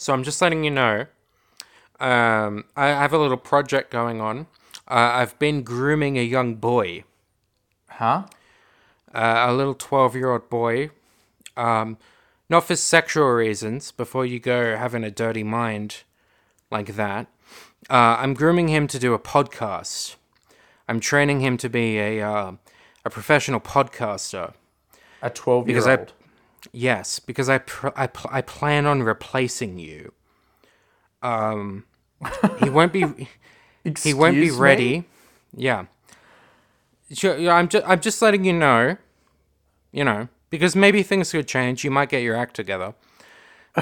So I'm just letting you know. Um, I have a little project going on. Uh, I've been grooming a young boy, Huh? uh, a little 12 year old boy. Um, not for sexual reasons, before you go having a dirty mind like that. Uh, I'm grooming him to do a podcast. I'm training him to be a, uh, a professional podcaster. A 12 year old. Yes, because I pr- I, pl- I plan on replacing you. Um, he won't be he won't be ready. Yeah. I'm just I'm just letting you know. You know, because maybe things could change. You might get your act together.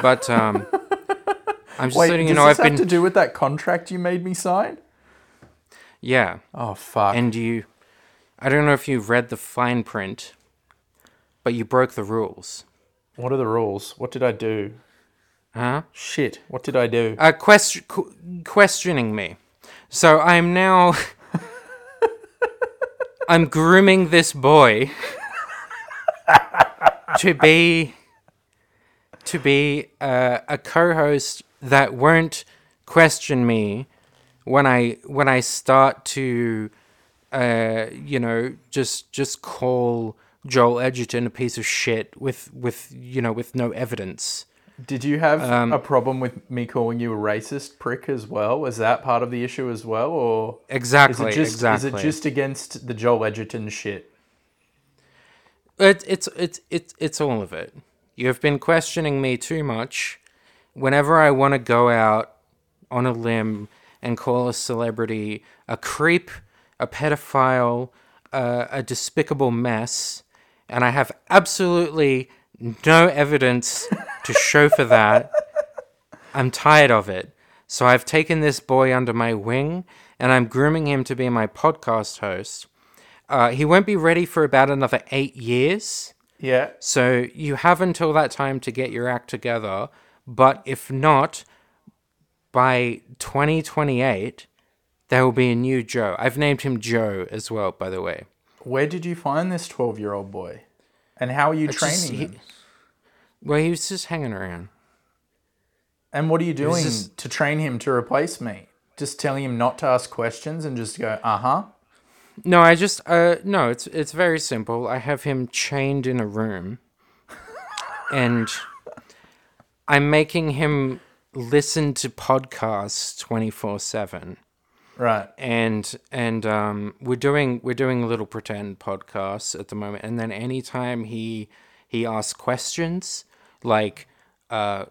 But um, I'm just Wait, letting you know this I've have been to do with that contract you made me sign? yeah, Oh, fuck. and you. I don't know if you've read the fine print, but you broke the rules, what are the rules? What did I do? huh? Shit. What did I do? uh, question, qu- questioning me. So I'm now. I'm grooming this boy to be to be uh, a co-host that won't question me when I when I start to uh, you know just just call Joel Edgerton a piece of shit with with you know with no evidence. Did you have Um, a problem with me calling you a racist prick as well? Was that part of the issue as well, or is Exactly. it just exactly. is it just against the Joel Edgerton shit? It, it's it's it's it's all of it. You have been questioning me too much. Whenever I want to go out on a limb and call a celebrity a creep, a pedophile, uh, a despicable mess, and I have absolutely no evidence to show for that, I'm tired of it. So I've taken this boy under my wing and I'm grooming him to be my podcast host. Uh, he won't be ready for about another eight years. Yeah. So you have until that time to get your act together. But if not, by 2028, there will be a new Joe. I've named him Joe as well, by the way. Where did you find this twelve-year-old boy, and how are you training just- he- him? Well, he was just hanging around. And what are you doing just- to train him to replace me? Just telling him not to ask questions and just go, uh huh. No, I just uh no, it's it's very simple. I have him chained in a room and I'm making him listen to podcasts 24/7. Right. and and um, we're doing we're doing little pretend podcasts at the moment. And then anytime he he asks questions like uh,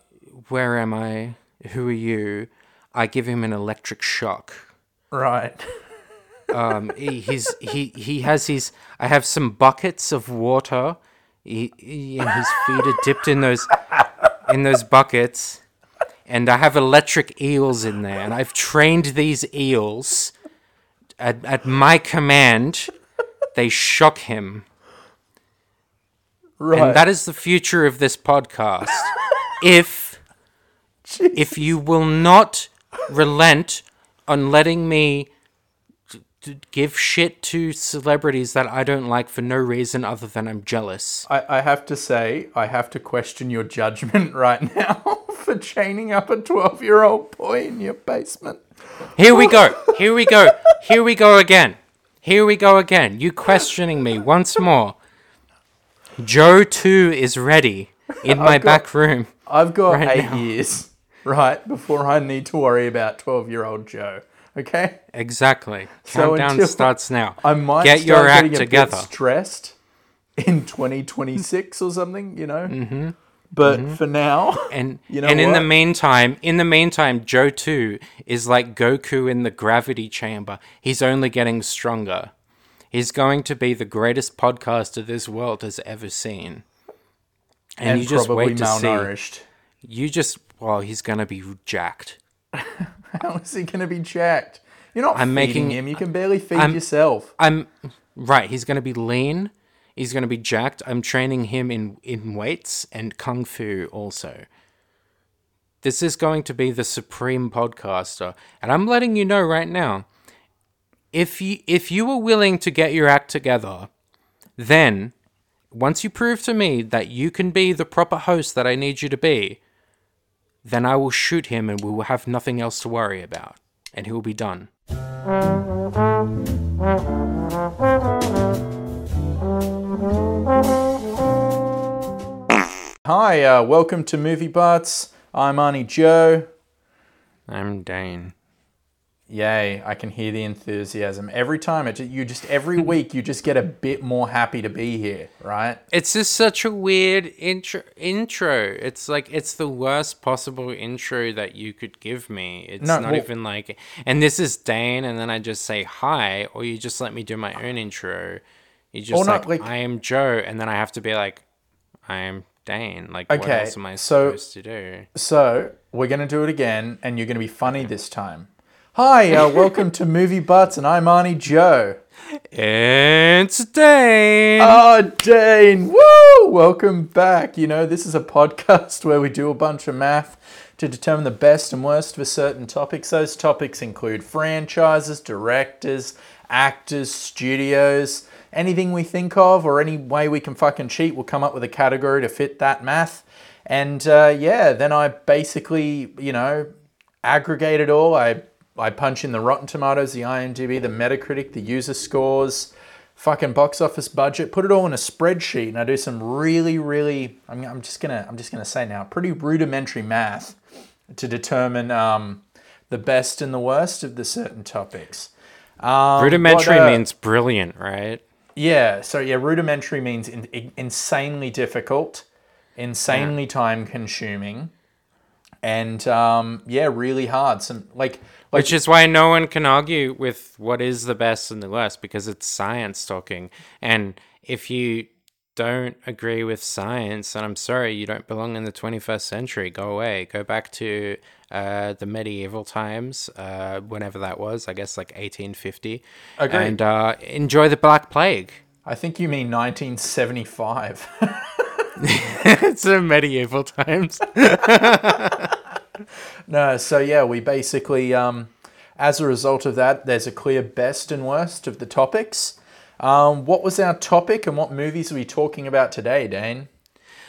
where am i? Who are you? I give him an electric shock. Right. um, he, he's he he has his i have some buckets of water. He, he, and his feet are dipped in those in those buckets and I have electric eels in there, and I've trained these eels. At, at my command, they shock him, Right. and that is the future of this podcast. if if you will not relent on letting me give shit to celebrities that I don't like for no reason other than I'm jealous. I, I have to say, I have to question your judgment right now for chaining up a 12 year old boy in your basement. Here we go. Here we go. Here we go again. Here we go again. You questioning me once more. Joe 2 is ready in my got- back room. I've got Right eight now. years, right, before I need to worry about 12 year old Joe. Okay? Exactly. So Countdown starts now. I might Get your act together. stressed in 2026 or something, you know? Mm-hmm. But for now, And You know and in the meantime, in the meantime, Joe 2 is like Goku in the gravity chamber. He's only getting stronger. He's going to be the greatest podcaster this world has ever seen. And, and you just probably wait to see. malnourished. You just well, he's gonna be jacked. How is he going to be jacked? You're not I'm feeding making- him. You can barely feed I'm- yourself. I'm right. He's gonna be lean. He's gonna be jacked. I'm training him in in weights and kung fu also. This is going to be the supreme podcaster, and I'm letting you know right now. If you if you were willing to get your act together, then once you prove to me that you can be the proper host that I need you to be, then I will shoot him and we will have nothing else to worry about. And he will be done. Hi, uh, welcome to Movie Butts. I'm Arnie Joe. I'm Dane. Yay, I can hear the enthusiasm. Every time, it, you just, every week, you just get a bit more happy to be here, right? It's just such a weird intro. Intro. It's like it's the worst possible intro that you could give me. It's No, not well- even like, and this is Dane, and then I just say hi, or you just let me do my own intro. You just like, not, like- I am Joe, and then I have to be like, I am Dane. Like, what Okay, else am I so- supposed to do? So, we're going to do it again, and you're going to be funny this time. Hi, uh, welcome to Movie Butts, and I'm Arnie Joe. It's Dane. Oh, Dane, woo! Welcome back. You know, this is a podcast where we do a bunch of math to determine the best and worst for certain topics. Those topics include franchises, directors, actors, studios, anything we think of, or any way we can fucking cheat. We'll come up with a category to fit that math. And uh, yeah, then I basically, you know, aggregate it all. I I punch in the Rotten Tomatoes, the IMDb, the Metacritic, the user scores, fucking box office budget, put it all in a spreadsheet, and I do some really, really. I'm, I'm just gonna I'm just gonna say now, pretty rudimentary math to determine um, the best and the worst of the certain topics. Um, Rudimentary what, uh, means brilliant, right? yeah, so yeah, rudimentary means in, in- insanely difficult, insanely time consuming, and um, yeah, really hard. Some like like Which is why no one can argue with what is the best and the worst because it's science talking. And if you don't agree with science, then I'm sorry, you don't belong in the 21st century. Go away. Go back to uh, the medieval times, uh, whenever that was. I guess like 1850. Agreed. And uh, enjoy the Black Plague. I think you mean 1975. it's the medieval times. no, so yeah, we basically, um, as a result of that, there's a clear best and worst of the topics. Um, what was our topic and what movies are we talking about today, Dane?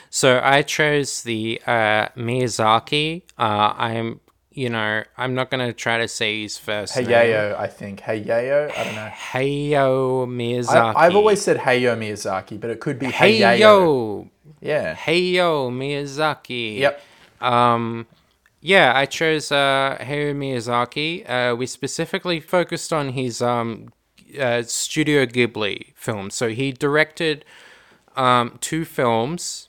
So I chose the uh, Miyazaki. Uh, I'm, you know, I'm not gonna try to say his first name. Hayao, I think. Hayao? I don't know. Hayao Miyazaki. I, I've always said Hayao Miyazaki, but it could be Hayao. Heyo, Yeah. Heyo Miyazaki. Yep. Um, yeah, I chose uh, Hayao Miyazaki. Uh, we specifically focused on his um, uh, Studio Ghibli films. So he directed um, two films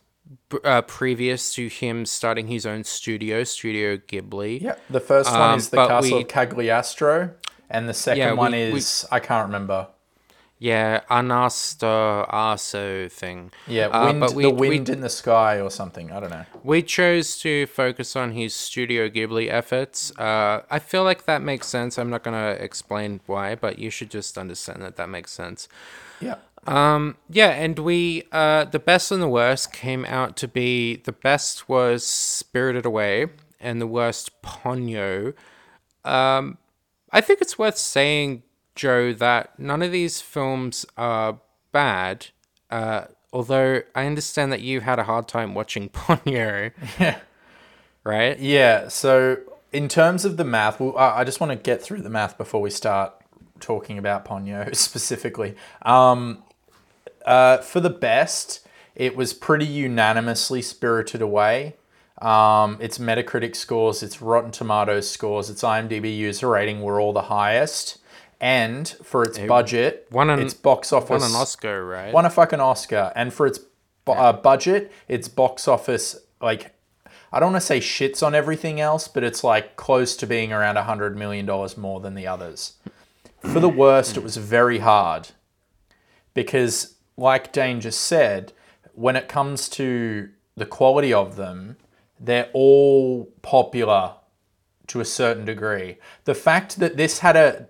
uh, previous to him starting his own studio, Studio Ghibli. Yeah. The first one Um, is the Castle we- of Cagliostro, and the second Yeah, we- one we- is I can't remember. Yeah, Anasto Arso thing. Yeah, Uh, but we- the we- wind in the sky or something. I don't know. We chose to focus on his Studio Ghibli efforts. Uh, I feel like that makes sense. I'm not going to explain why, but you should just understand that that makes sense. Yeah. Um, yeah, and we, uh, the best and the worst came out to be the best was Spirited Away, and the worst Ponyo. Um, I think it's worth saying, Joe, that none of these films are bad. Uh, although I understand that you had a hard time watching Ponyo. Yeah. right? Yeah. So in terms of the math, well, I I just want to get through the math before we start talking about Ponyo specifically. Um, uh, for the best, it was pretty unanimously spirited away. Um, its Metacritic scores, its Rotten Tomatoes scores, its IMDb user rating were all the highest. And for its budget, won an- its box office Won an Oscar, right? won a fucking Oscar, and for its bu- uh, budget, its box office like I don't want to say shits on everything else, but it's like close to being around a hundred million dollars more than the others. For the worst, it was very hard because, like Dane just said, when it comes to the quality of them, they're all popular to a certain degree. The fact that this had a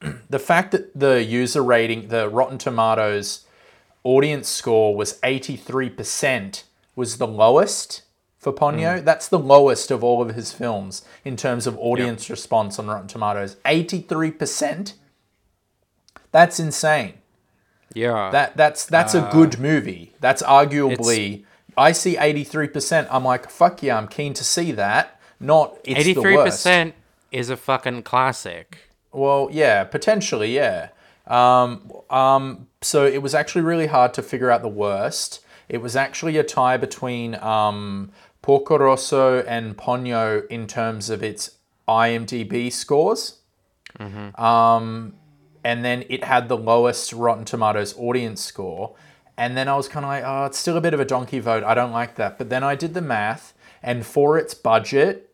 the fact that the user rating, the Rotten Tomatoes audience score was 83% was the lowest for Ponyo. Mm. That's the lowest of all of his films in terms of audience response on Rotten Tomatoes. 83%? That's insane. Yeah. That that's that's a good movie. That's arguably I see 83%. I'm like, fuck yeah, I'm keen to see that. Not it's the Eighty-three worst. percent is a fucking classic. Well, yeah, potentially, yeah. Um, um, so it was actually really hard to figure out the worst. It was actually a tie between um, Porco Rosso and Ponyo in terms of its IMDb scores. Um, and then it had the lowest Rotten Tomatoes audience score. And then I was kind of like, oh, it's still a bit of a donkey vote. I don't like that. But then I did the math, and for its budget,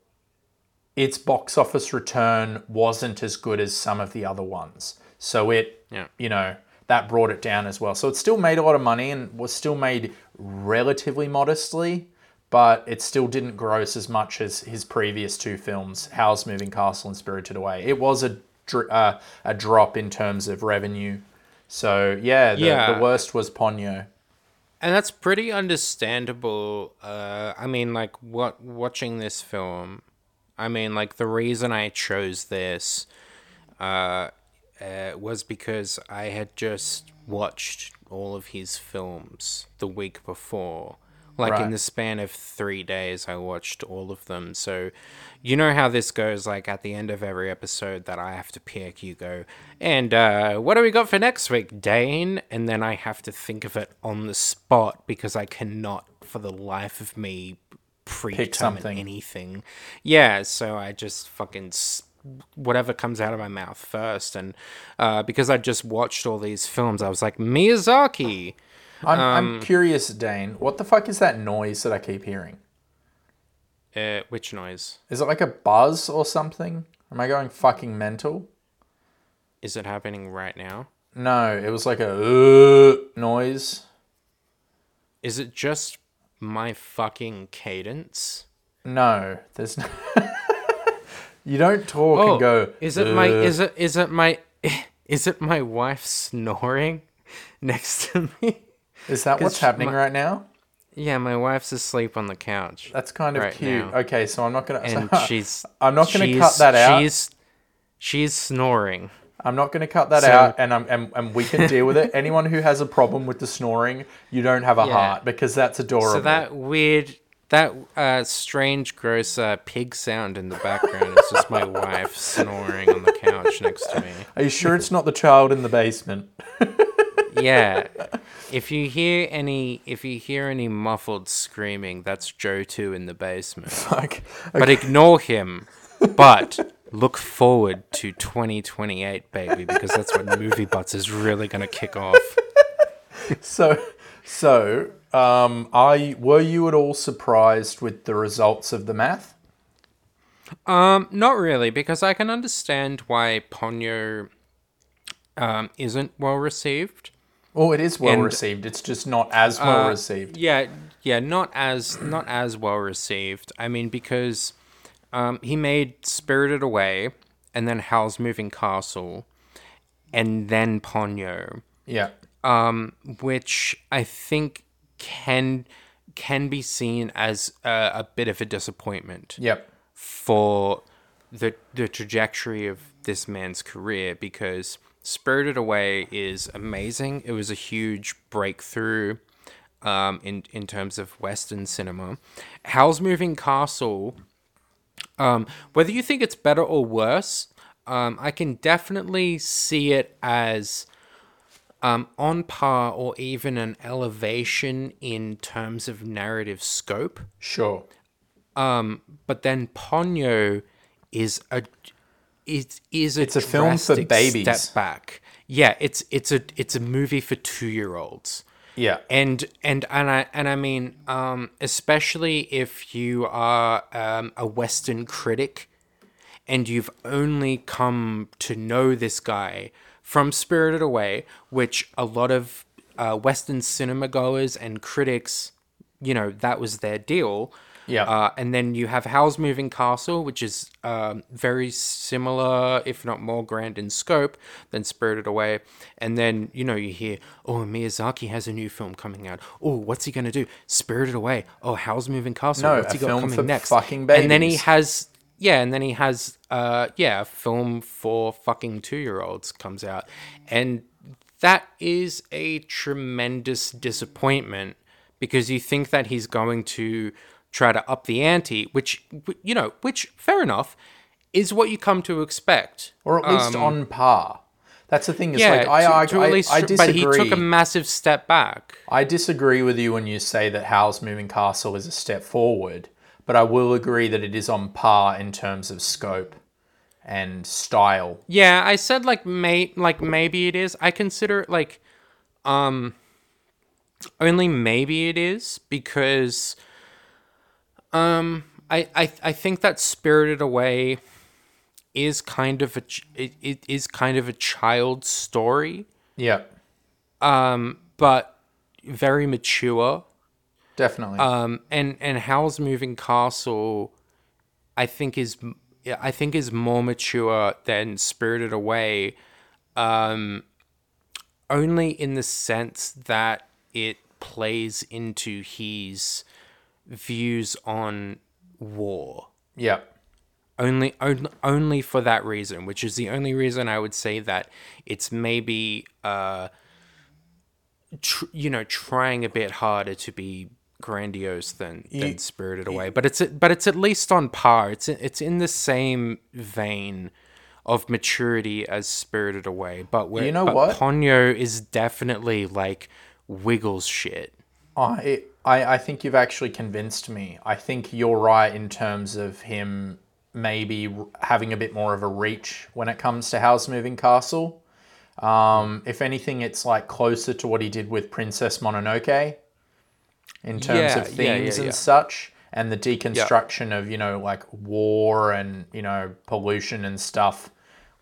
its box office return wasn't as good as some of the other ones. So it, Yeah. you know, that brought it down as well. So it still made a lot of money and was still made relatively modestly, but it still didn't gross as much as his previous two films, Howl's Moving Castle and Spirited Away. It was a uh, a drop in terms of revenue. So yeah, the, Yeah. the worst was Ponyo. And that's pretty understandable. Uh, I mean, like, what watching this film, I mean, like, the reason I chose this uh, uh, was because I had just watched all of his films the week before. Like, Right. in the span of three days, I watched all of them. So, you know how this goes, like, at the end of every episode that I have to pick, you go, and uh, what do we got for next week, Dane? And then I have to think of it on the spot because I cannot, for the life of me, predetermine something. anything. Yeah, so I just fucking. Whatever comes out of my mouth first, and uh, because I just watched all these films, I was like Miyazaki. I'm, Um, I'm curious, Dane. What the fuck is that noise that I keep hearing? Uh, which noise Is it like a buzz or something? Am I going fucking mental? is it happening right now? No, it was like a uh, noise. Is it just my fucking cadence? No, there's no. you don't talk and go. Oh, is it my is it is it my is it my wife snoring next to me? Is that what's happening my- right now? Yeah, my wife's asleep on the couch. That's kind of right cute. now. Okay, so I'm not gonna. and she's I'm not gonna cut that out. She's she's snoring. I'm not gonna cut that So- out, and I'm and, and we can deal with it. Anyone who has a problem with the snoring, you don't have a Yeah. heart because that's adorable. So that weird that uh, strange gross uh, pig sound in the background is just my wife snoring on the couch next to me. Are you sure it's not the child in the basement? Yeah. If you hear any if you hear any muffled screaming, that's Joe 2 in the basement. Fuck. But ignore him. But look forward to 2028, baby, because that's when Movie Butts is really going to kick off. So, so, um, you, were you at all surprised with the results of the math? Um, not really, because I can understand why Ponyo um, isn't well received. Well, it is well And- received. It's just not as well Uh, received. Yeah, yeah, not as not as well received. I mean, because um, he made Spirited Away, and then Howl's Moving Castle, and then Ponyo, Yeah. um, which I think can can be seen as a, a bit of a disappointment Yep. for the the trajectory of this man's career because Spirited Away is amazing. It was a huge breakthrough um, in in terms of Western cinema. Howl's Moving Castle, um, whether you think it's better or worse, um, I can definitely see it as um, on par or even an elevation in terms of narrative scope. Sure. Um, but then Ponyo is a it is a It's a film for babies. Step back. Yeah, it's it's a it's a movie for two year olds. Yeah. And and and I and I mean, um, especially if you are um, a Western critic, and you've only come to know this guy from Spirited Away, which a lot of uh, Western cinema goers and critics, you know, that was their deal. Yeah. Uh, and then you have Howl's Moving Castle, which is um, very similar, if not more grand in scope than Spirited Away. And then, you know, you hear, oh, Miyazaki has a new film coming out. Oh, what's he going to do? Spirited Away. Oh, Howl's Moving Castle. No, what's a he got film coming for next? fucking And then he has, yeah, and then he has, uh, yeah, a film for fucking two year olds comes out. And that is a tremendous disappointment because you think that he's going to try to up the ante, which you know, which fair enough is what you come to expect. or at least on par. That's the thing. Is Yeah, like I, to, I, to I, at least, I but he took a massive step back. I disagree with you when you say that Howl's Moving Castle is a step forward, but I will agree that it is on par in terms of scope and style. Yeah, I said like may like maybe it is. I consider it like um only maybe it is because um I I I think that Spirited Away is kind of a it, it is kind of a child's story, Yeah, um but very mature. definitely. Um, and and Howl's Moving Castle, I think is I think is more mature than Spirited Away, um, only in the sense that it plays into his views on war. yeah, Only, only, only for that reason, which is the only reason I would say that it's maybe, uh, tr- you know, trying a bit harder to be grandiose than than Spirited Away, but it's but it's at least on par. It's it's in the same vein of maturity as Spirited Away, but where You know what? Ponyo is definitely like Wiggles shit. I, I I think you've actually convinced me. I think you're right in terms of him maybe having a bit more of a reach when it comes to Howl's Moving Castle. Um, if anything, it's like closer to what he did with Princess Mononoke in terms Yeah, of themes yeah, yeah, and such, and the deconstruction of you know like war and you know pollution and stuff,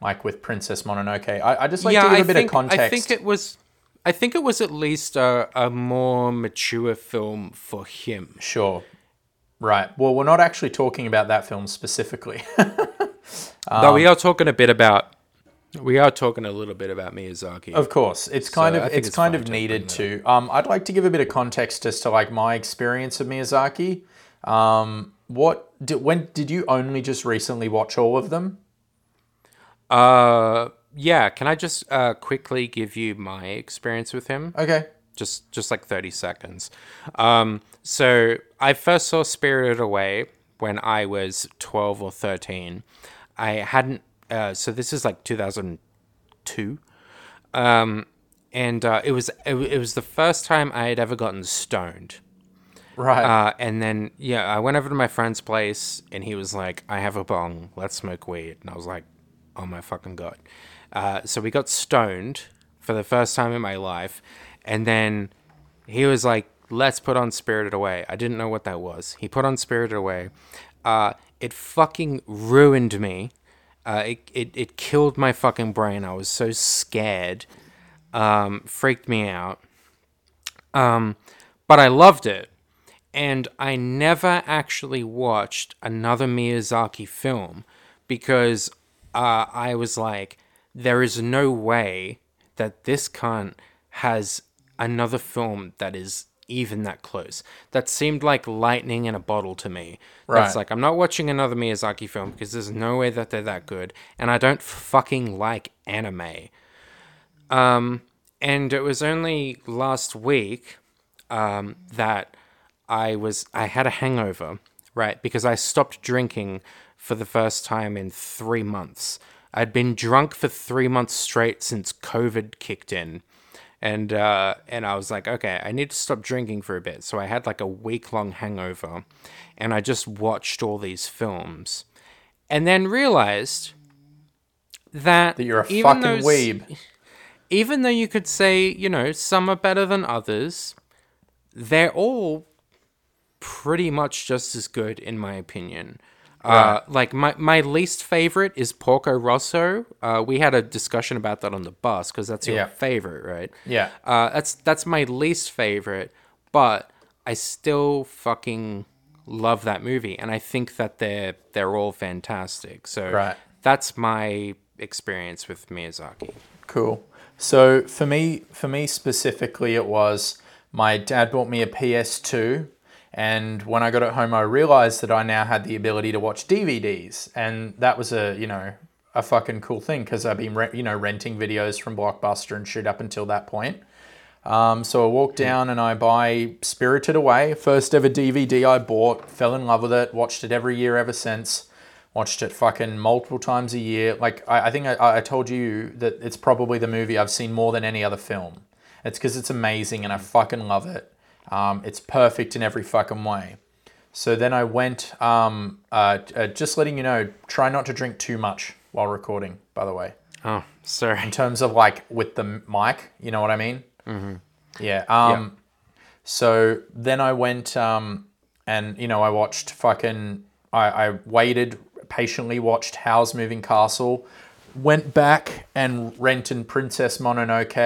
like with Princess Mononoke. I, I just like to give a I bit think of context. I think it was. I think it was at least a, a more mature film for him. Sure. Right. Well, we're not actually talking about that film specifically. Though we are talking a bit about, we are talking a little bit about Miyazaki. of course, it's kind I of it's, it's kind of needed to. Um, I'd like to give a bit of context as to like my experience of Miyazaki. Um, what did, when did you only just recently watch all of them? Uh, yeah. Can I just uh quickly give you my experience with him? Okay. Just just like thirty seconds. Um, so I first saw Spirited Away when I was twelve or thirteen. I hadn't. Uh, so this is like two thousand two. Um, and uh, it was it, it was the first time I had ever gotten stoned. Right. Uh, and then yeah, I went over to my friend's place, and he was like, "I have a bong. Let's smoke weed." And I was like, "Oh my fucking god!" Uh, so we got stoned for the first time in my life, and then he was like, "Let's put on Spirited Away." I didn't know what that was. He put on Spirited Away. Uh, it fucking ruined me. Uh, it, it it killed my fucking brain. I was so scared. Um, freaked me out. Um, but I loved it and I never actually watched another Miyazaki film because uh, I was like, there is no way that this cunt has another film that is even that close. That seemed like lightning in a bottle to me. That's Right. like, I'm not watching another Miyazaki film because there's no way that they're that good, and I don't fucking like anime. Um, and it was only last week um, that I was I had a hangover, right? Because I stopped drinking for the first time in three months. I'd been drunk for three months straight since COVID kicked in, and uh, and I was like, okay, I need to stop drinking for a bit. So I had like a week long hangover, and I just watched all these films, and then realized that that you're a fucking those- weeb. even though you could say, you know, some are better than others, they're all pretty much just as good, in my opinion. Uh, like my, my least favorite is Porco Rosso. Uh, we had a discussion about that on the bus because that's your Yeah. favorite, right? Yeah. Uh, that's that's my least favorite, but I still fucking love that movie, and I think that they're they're all fantastic. So Right. that's my experience with Miyazaki. Cool. So for me, for me specifically, it was my dad bought me a PS2, and when I got it home, I realized that I now had the ability to watch DVDs, and that was a you know a fucking cool thing because I've been re- you know renting videos from Blockbuster and shit up until that point. Um, so I walked down and I buy Spirited Away, first ever DVD I bought, fell in love with it, watched it every year ever since, watched it fucking multiple times a year. Like, I, I think I, I told you that it's probably the movie I've seen more than any other film. It's because it's amazing and I fucking love it. Um, it's perfect in every fucking way. So then I went, um, uh, uh, just letting you know, try not to drink too much while recording, by the way. Oh, sorry. In terms of like with the mic, you know what I mean? Mm-hmm. Yeah. Um, So then I went um, and, you know, I watched fucking, I, I waited, patiently watched Howl's Moving Castle, went back and rented Princess Mononoke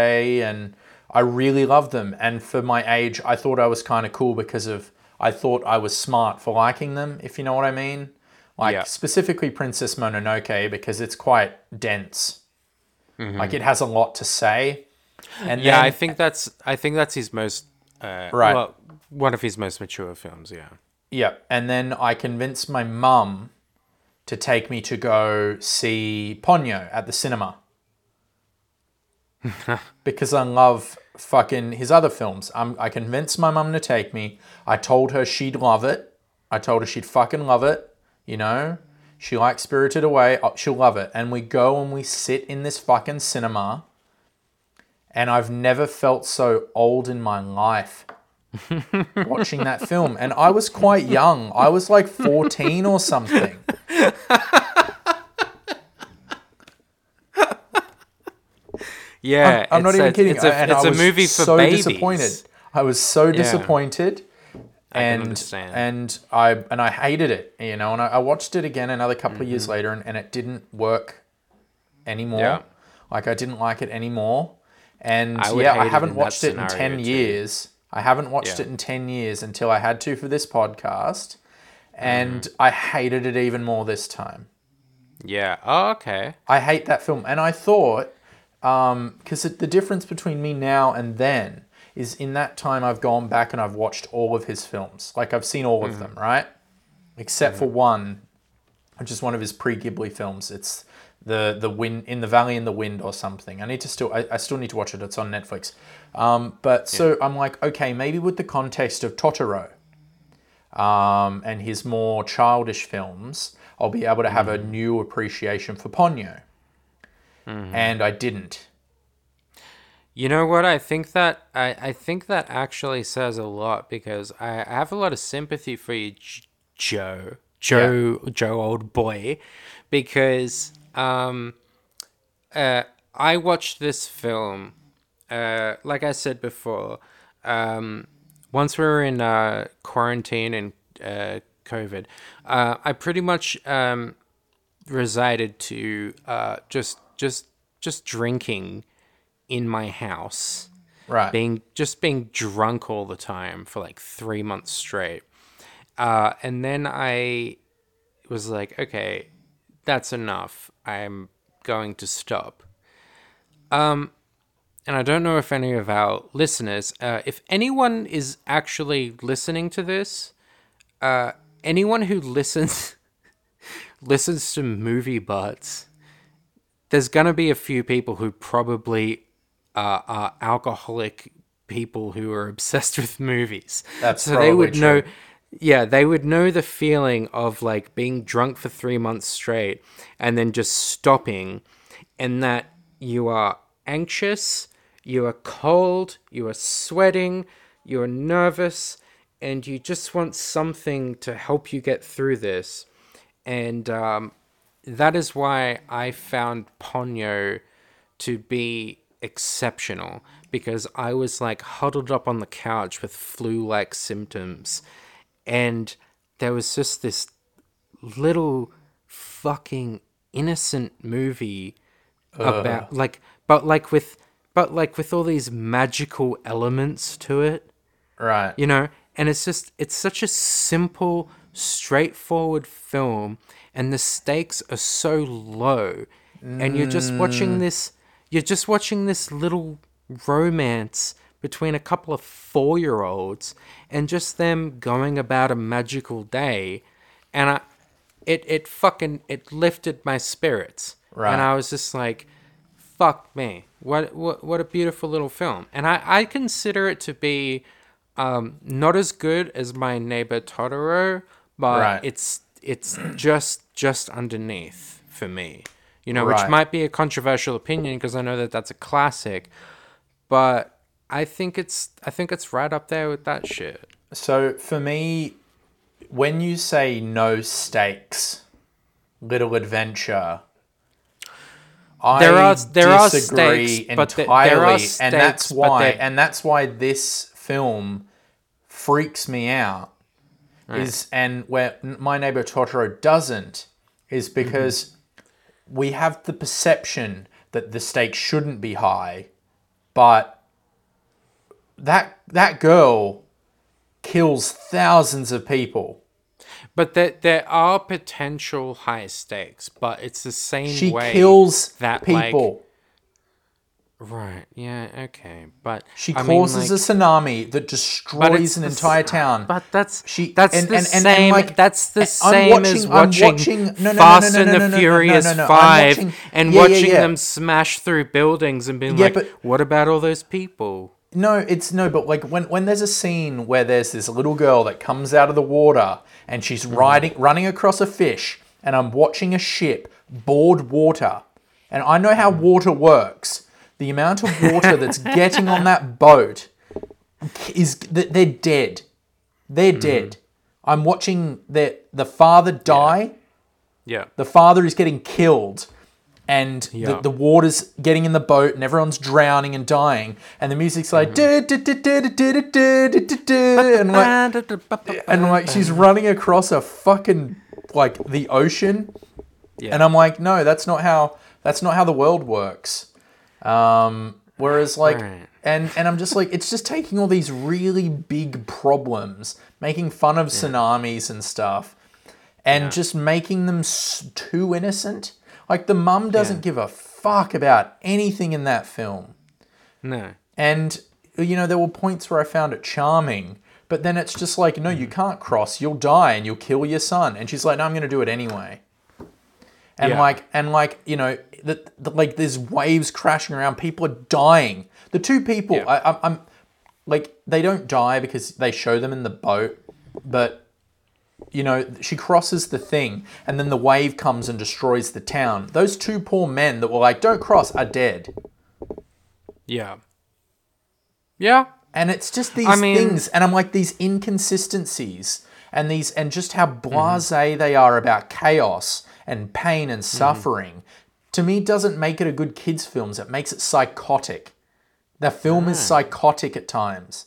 and I really loved them. And for my age, I thought I was kind of cool because of I thought I was smart for liking them, if you know what I mean. Like Yeah. specifically Princess Mononoke because it's quite dense. Like it has a lot to say. And Yeah, then, I think that's I think that's his most uh, Right. Well, one of his most mature films. Yeah. yeah, and then I convinced my mum to take me to go see Ponyo at the cinema. because I love fucking his other films. I'm, I convinced my mum to take me. I told her she'd love it. I told her she'd fucking love it. You know, she likes Spirited Away. Oh, She'll love it. And we go and we sit in this fucking cinema. And I've never felt so old in my life watching that film. And I was quite young. I was like 14 or something. Yeah, I'm not even a- kidding. It's a, and it's I a movie for so babies. disappointed. I was so disappointed. can and understand. and I and I hated it, you know. And I, I watched it again another couple of years later, and, and it didn't work anymore. Mm-hmm. Yeah. Like I didn't like it anymore. And I yeah, I haven't that watched it in ten too. years. I haven't watched Yeah. it in ten years until I had to for this podcast, and Mm-hmm. I hated it even more this time. Yeah. Oh, okay. I hate that film. And I thought, because the difference between me now and then is in that time I've gone back and I've watched all of his films. Like I've seen all of them, right? Except for one, which is one of his pre Ghibli films. It's the the wind in the valley in the wind or something. I need to still I, I still need to watch it. It's on Netflix. Um, but so I'm like, okay, maybe with the context of Totoro um, and his more childish films, I'll be able to have a new appreciation for Ponyo. And I didn't. You know what? I think that I, I think that actually says a lot because I, I have a lot of sympathy for you, J- Joe, Joe, Joe, old boy, because um, uh, I watched this film, uh, like I said before, um, once we were in uh, quarantine and uh, COVID, uh, I pretty much um, resided to uh, just just just drinking in my house. Right. being just being drunk all the time for like three months straight. Uh, and then i was like okay that's enough. I'm going to stop. Um and i don't know if any of our listeners uh, if anyone is actually listening to this uh, anyone who listens listens to movie butts there's gonna be a few people who probably uh, are alcoholic people who are obsessed with movies. That's so they would probably know. Yeah, they would know the feeling of like being drunk for three months straight and then just stopping, and that you are anxious, you are cold, you are sweating, you are nervous, and you just want something to help you get through this. And um, that is why I found Ponyo to be exceptional because I was like huddled up on the couch with flu like symptoms, and there was just this little fucking innocent movie uh. about like but like with but like with all these magical elements to it. Right. you know? And it's just it's such a simple straightforward film and the stakes are so low and you're just watching this you're just watching this little romance between a couple of four-year-olds and just them going about a magical day and i it it fucking it lifted my spirits Right. and i was just like fuck me What what what a beautiful little film. And I I consider it to be um not as good as my neighbor Totoro, but Right. it's it's just just underneath for me. You know, which might be a controversial opinion because I know that that's a classic, but I think it's I think it's right up there with that shit. So for me, when you say no stakes, little adventure, I There are- there are disagree stakes, but the- entirely, there are and that's why, and that's why this film freaks me out. Is and where my neighbor Totoro doesn't is mm-hmm. because we have the perception that the stakes shouldn't be high, but that that girl kills thousands of people. But there there are potential high stakes, but it's the same She way kills that, like- people. Right. Yeah. Okay. But she I mean, causes like- a tsunami that destroys an entire town. But that's She- that's and- the and- and- same. like, that's the same watching- as watching, watching- no, no, no, Fast no, and the Furious no, no, I'm Five watching- and yeah, watching yeah. them smash through buildings and being like, but- "What about all those people?" No, it's no, but like when, when there's a scene where there's this little girl that comes out of the water and she's Mm-hmm. riding running across a fish and I'm watching a ship board water. And I know how Mm-hmm. water works the amount of water that's getting on that boat is that they're dead. They're mm. dead. I'm watching the the father die. Yeah. yeah. The father is getting killed and yeah. the, the, water's getting in the boat and everyone's drowning and dying and the music's like and like and like she's running across a fucking like the ocean. Yeah. And I'm like, no, that's not how that's not how the world works. Um, whereas like, Right. and and I'm just like, it's just taking all these really big problems, making fun of tsunamis and stuff, and Yeah. just making them s- too innocent. Like the mum doesn't Yeah. give a fuck about anything in that film. no. And you know, there were points where I found it charming, but then it's just like, no, you can't cross. You'll die and you'll kill your son. And she's like, no, I'm going to do it anyway. And Yeah. like, and like, you know, the, like there's waves crashing around. People are dying. The two people, Yeah. I, I'm, I'm like, they don't die because they show them in the boat, but you know, she crosses the thing, and then the wave comes and destroys the town. Those two poor men that were like, "Don't cross," are dead. Yeah. Yeah. And it's just these I mean- things, and I'm like these inconsistencies, and these, and just how mm-hmm. blasé they are about chaos and pain and mm-hmm. suffering. To me, doesn't make it a good kids' films. It makes it psychotic. The film is ah. psychotic at times,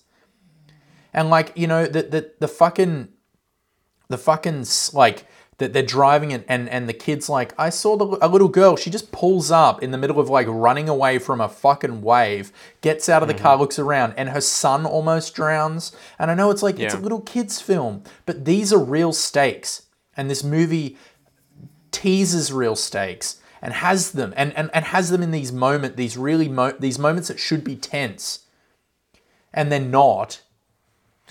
and like you know, the the the fucking, the fucking like that they're driving and, and and the kid's like, I saw the, a little girl. She just pulls up in the middle of like running away from a fucking wave, gets out of the mm-hmm. car, looks around, and her son almost drowns. And I know it's like it's a little kid's film, but these are real stakes, and this movie teases real stakes and has them and, and, and has them in these moment these really mo- these moments that should be tense and they're not.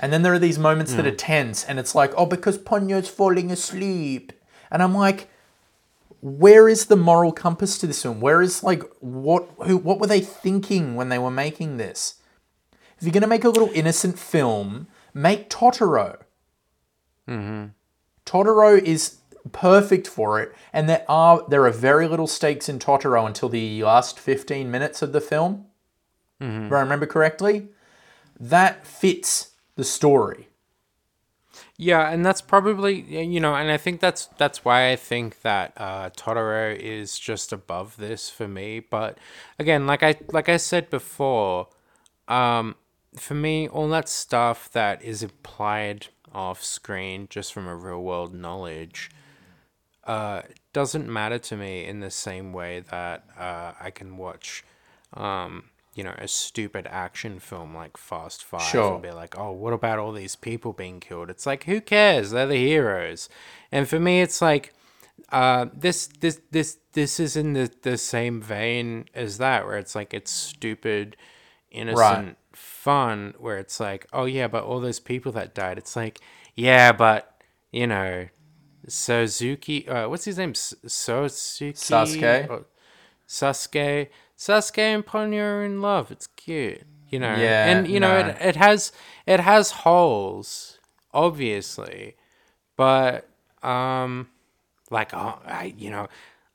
And then there are these moments that are tense and it's like oh because ponyo's falling asleep. And i'm like where is the moral compass to this film? Where is like what who what were they thinking when they were making this? If you're going to make a little innocent film make totoro. Mm-hmm. Totoro is perfect for it, and there are there are very little stakes in Totoro until the last fifteen minutes of the film. If I remember correctly, that fits the story. Yeah, and that's probably you know, and I think that's that's why I think that uh, Totoro is just above this for me. But again, like I like I said before, um, for me, all that stuff that is implied off screen, just from a real world knowledge, uh, doesn't matter to me in the same way that uh, I can watch, um, you know, a stupid action film like Fast Five Sure. and be like, oh, what about all these people being killed? It's like, who cares? They're the heroes. And for me, it's like, uh, this this this this is in the the same vein as that, where it's like it's stupid, innocent fun, where it's like, oh yeah, but all those people that died. It's like, yeah, but you know, Suzuki, uh, what's his name? Sosuke. Sasuke? Or- Sasuke. Sasuke and Ponyo are in love. It's cute, you know. Yeah, and you know no. it it has it has holes, obviously, but um, like oh, I you know,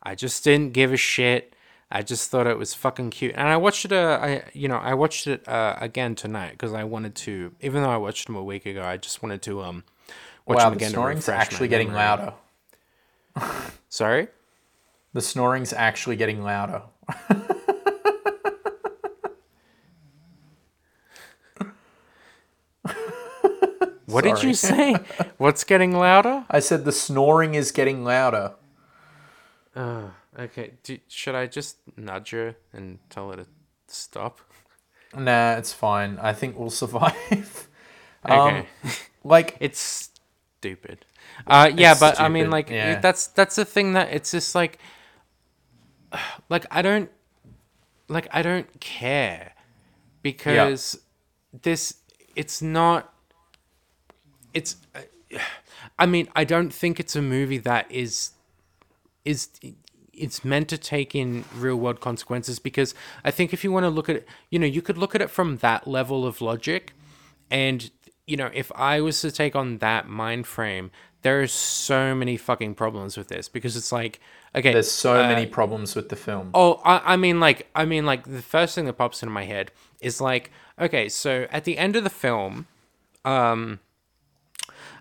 I just didn't give a shit. I just thought it was fucking cute, and I watched it. Uh, I you know I watched it uh, again tonight because I wanted to. Even though I watched them a week ago, I just wanted to um wow, the snoring's actually getting louder. Sorry. The snoring's actually getting louder. What did you say? What's getting louder? I said the snoring is getting louder. Uh, okay. Do, should I just nudge her and tell her to stop? Nah, it's fine. I think we'll survive. Okay. Um, like, it's stupid. Uh, yeah, It's but I mean, like, yeah. it- that's that's the thing that it's just like, like I don't, like I don't care, because this it's not. It's, uh, I mean, I don't think it's a movie that is, is it's meant to take in real world consequences because I think if you want to look at it, you know, you could look at it from that level of logic, and you know, if I was to take on that mind frame, there are so many fucking problems with this because it's like, okay, there's so uh, many problems with the film. Oh, I, I mean, like, I mean, like, the first thing that pops into my head is like, okay, so at the end of the film, um,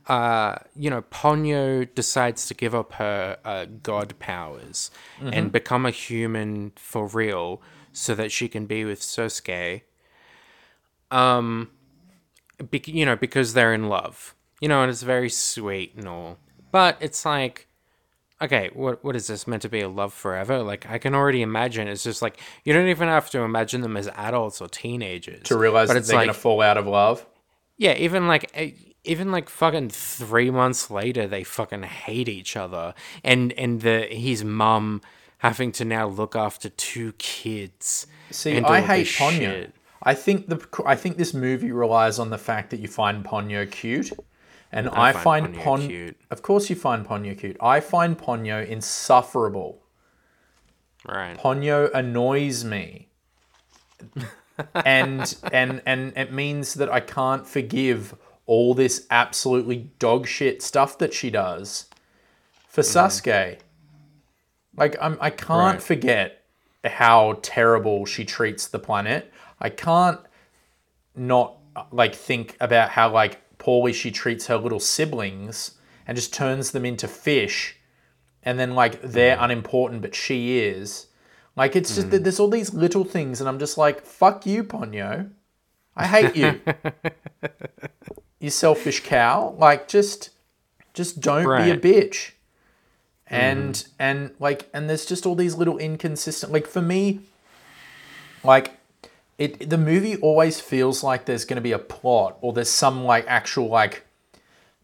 uh, you know, Ponyo decides to give up her uh, god powers and become a human for real, so that she can be with Sosuke. Um, be, you know, because they're in love, you know, and it's very sweet and all, but it's like okay, what what is this meant to be a love forever? Like I can already imagine it's just like you don't even have to imagine them as adults or teenagers to realize but that it's they're like gonna fall out of love. yeah, even like even like fucking three months later, they fucking hate each other, and and the his mum having to now look after two kids. See, and I hate Ponyo. shit. I think the I think this movie relies on the fact that you find Ponyo cute, and I, find find, Ponyo Pon. cute. Of course, you find Ponyo cute. I find Ponyo insufferable. Right. Ponyo annoys me. and and and it means that I can't forgive all this absolutely dog shit stuff that she does for mm-hmm. Sosuke. Like I'm I can't Right. forget how terrible she treats the planet. I can't not like think about how like poorly she treats her little siblings and just turns them into fish and then like they're mm. unimportant but she is. Like it's just mm. that there's all these little things and i'm just like fuck you ponyo. I hate you. You selfish cow. Like just just don't be a bitch. And mm. and like and there's just all these little inconsistent like for me like it the movie always feels like there's going to be a plot or there's some like actual like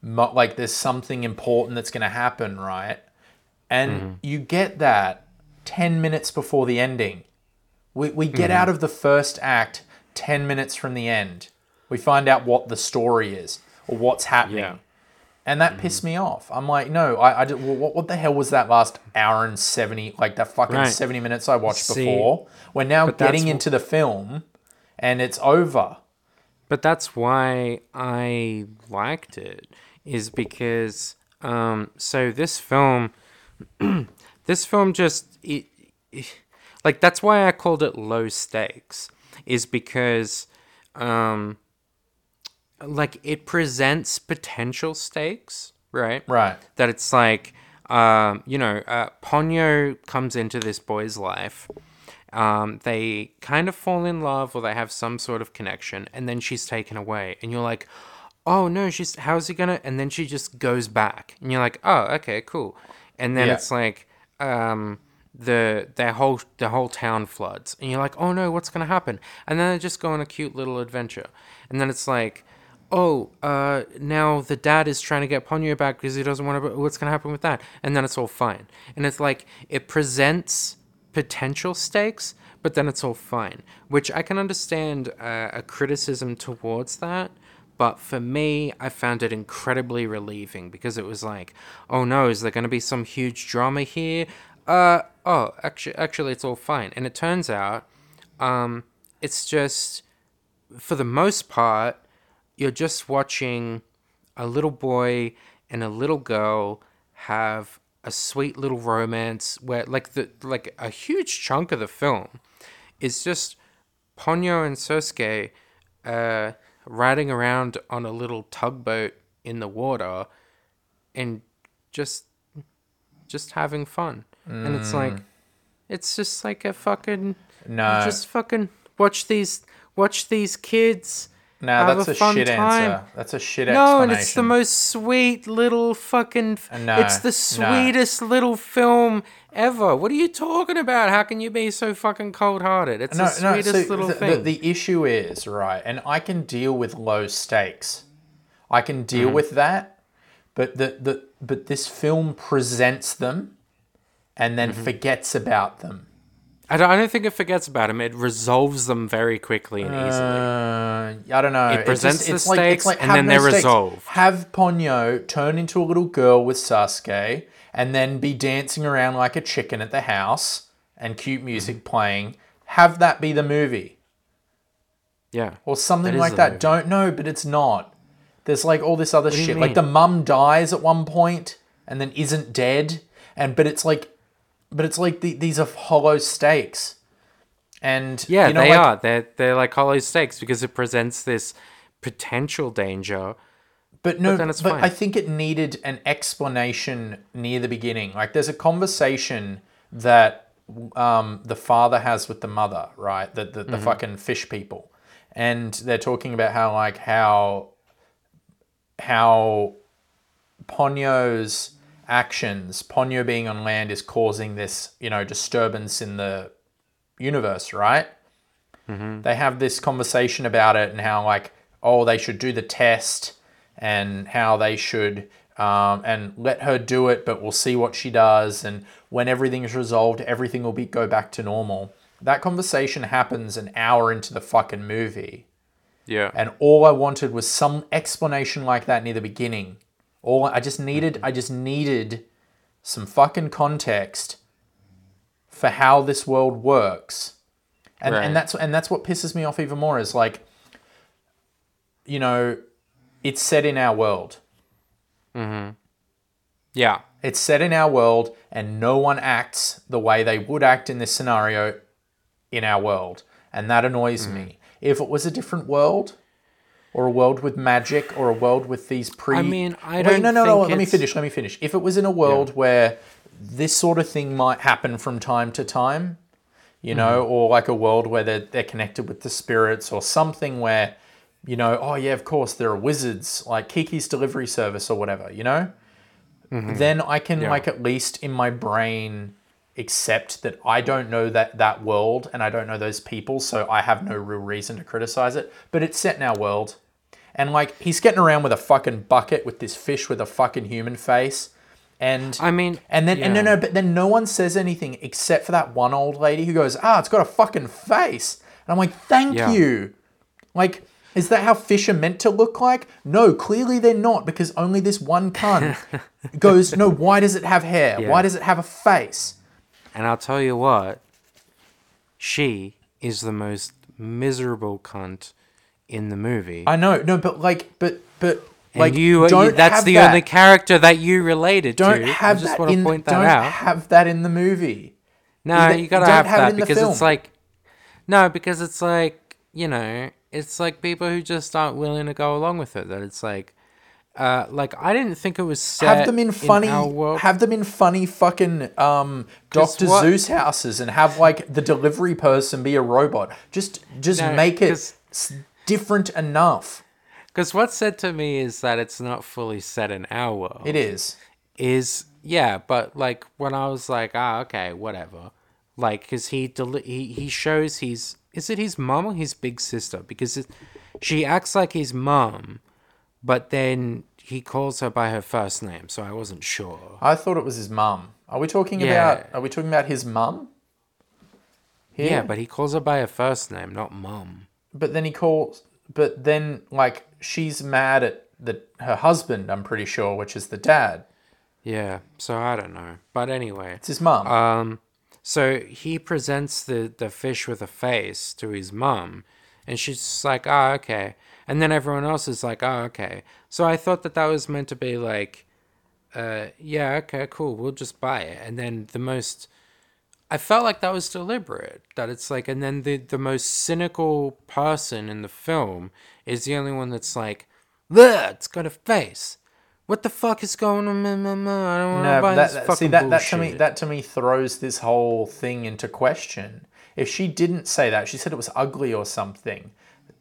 mo- like there's something important that's going to happen right? And mm-hmm. you get that 10 minutes before the ending. We, we get mm-hmm. out of the first act 10 minutes from the end. We find out what the story is or what's happening. Yeah. And that pissed me off. I'm like, no, I, I did, well, what, what the hell was that last hour and 70, like that fucking Right. 70 minutes I watched See, before? We're now getting into the film and it's over. but that's why I liked it is because um so this film this film just it, it- like that's why I called it low stakes is because um like it presents potential stakes, right? Right. that it's like um, you know uh, ponyo comes into this boy's life um, they kind of fall in love or they have some sort of connection and then she's taken away and you're like oh no she's how's he gonna and then she just goes back and you're like oh okay cool and then Yeah. it's like um, the their whole the whole town floods and you're like oh no what's gonna happen and then they just go on a cute little adventure and then it's like oh uh now the dad is trying to get ponyo back because he doesn't want to what's gonna happen with that and then it's all fine and it's like it presents potential stakes but then it's all fine which i can understand uh, a criticism towards that but for me, I found it incredibly relieving because it was like, oh no, is there going to be some huge drama here? Uh, oh, actually, actually, it's all fine. And it turns out Um, it's just, for the most part, you're just watching a little boy and a little girl have a sweet little romance where, like the like a huge chunk of the film is just Ponyo and Sosuke uh, riding around on a little tugboat in the water and just just having fun. And it's like it's just like a fucking No. just fucking watch these watch these kids No, have that's a a, shit time. answer. That's a shit no, and it's the most sweet little fucking. No, it's the no. sweetest little film ever. What are you talking about? How can you be so fucking cold hearted? It's the sweetest little the, thing. The, the issue is right, and I can deal with low stakes. I can deal Mm-hmm. with that, but the, the but this film presents them, and then Mm-hmm. forgets about them. I, don't, I don't think it forgets about him. It resolves them very quickly and easily. Uh, I don't know. It presents the stakes and have then they're resolved. Have Ponyo turn into a little girl with Sosuke, and then be dancing around like a chicken at the house, and cute music Mm-hmm. playing. Have that be the movie. Yeah. or something like that. movie. Don't know, but it's not. There's like all this other you shit. Like the mum dies at one point and then isn't dead, and but it's like, but it's like the, these are hollow stakes. And Yeah, you know, they like, are. They're they're like hollow stakes because it presents this potential danger. But no, but fine. I think it needed an explanation near the beginning. Like there's a conversation that um, the father has with the mother, right? The the, the Mm-hmm. fucking fish people, and they're talking about how like how how Ponyo's actions, Ponyo being on land, is causing this you know disturbance in the universe, right? they have this conversation about it and how like oh they should do the test and how they should um, and let her do it but we'll see what she does. And when everything is resolved everything will be go back to normal. That conversation happens an hour into the fucking movie. Yeah. and all i wanted was some explanation like that near the beginning all i just needed i just needed some fucking context for how this world works and Right. and that's and that's what pisses me off even more is like you know it's set in our world Yeah. it's set in our world and no one acts the way they would act in this scenario in our world and that annoys Mm. me if it was a different world or a world with magic or a world with these pre I mean, I don't no no no think let me finish let me finish if it was in a world where this sort of thing might happen from time to time you know, Mm-hmm. or like a world where they're, they're connected with the spirits or something where, you know, oh yeah, of course there are wizards like Kiki's delivery service or whatever, you know, then I can Mm-hmm. Yeah. like at least in my brain accept that I don't know that that world and I don't know those people, so I have no real reason to criticize it. But it's set in our world, and like he's getting around with a fucking bucket with this fish with a fucking human face, and I mean, and then and no no, but then no one says anything except for that one old lady who goes, "Ah, it's got a fucking face," and I'm like, "Thank Yeah. you." Like, is that how fish are meant to look like? No, clearly they're not because only this one cunt goes, "No, why does it have hair? Yeah. Why does it have a face?" And I'll tell you what, she is the most miserable cunt in the movie. I know, no, but like, but but and like, you, don't you that's the that. only character that you related Don't to. have I just that want to in. point that don't out. have that in the movie. No, that- you gotta have, have that in because it's like, no, because it's like you know, it's like people who just aren't willing to go along with it. That it's like, uh, like I didn't think it was set have them in funny world. have them in funny fucking um what- Zeus houses and have like the delivery person be a robot. Just just No, make it different enough. Because what's said to me is that it's not fully set in our world. It is. is yeah but like when i was like ah okay whatever like because he, deli- he he shows he's is it his mom or his big sister because it, she acts like his mom but then he calls her by her first name so i wasn't sure I thought it was his mum. Are we talking Yeah. about are we talking about his mum? Here? yeah but he calls her by her first name not mom but then he calls but then like she's mad at the her husband, I'm pretty sure, which is the dad. yeah so i don't know but anyway It's his mom. um So he presents the the fish with a face to his mom, and she's just like, "Oh, okay." And then everyone else is like, "Oh, okay." So I thought that that was meant to be like, uh, "Yeah, okay, cool, we'll just buy it." And then the most I felt like that was deliberate. That it's like, and then the the most cynical person in the film is the only one that's like, "Ugh, it's got a face. What the fuck is going on? I don't want to No, buy but this that, that, fucking see that, that to me that to me throws this whole thing into question. If she didn't say that, she said it was ugly or something.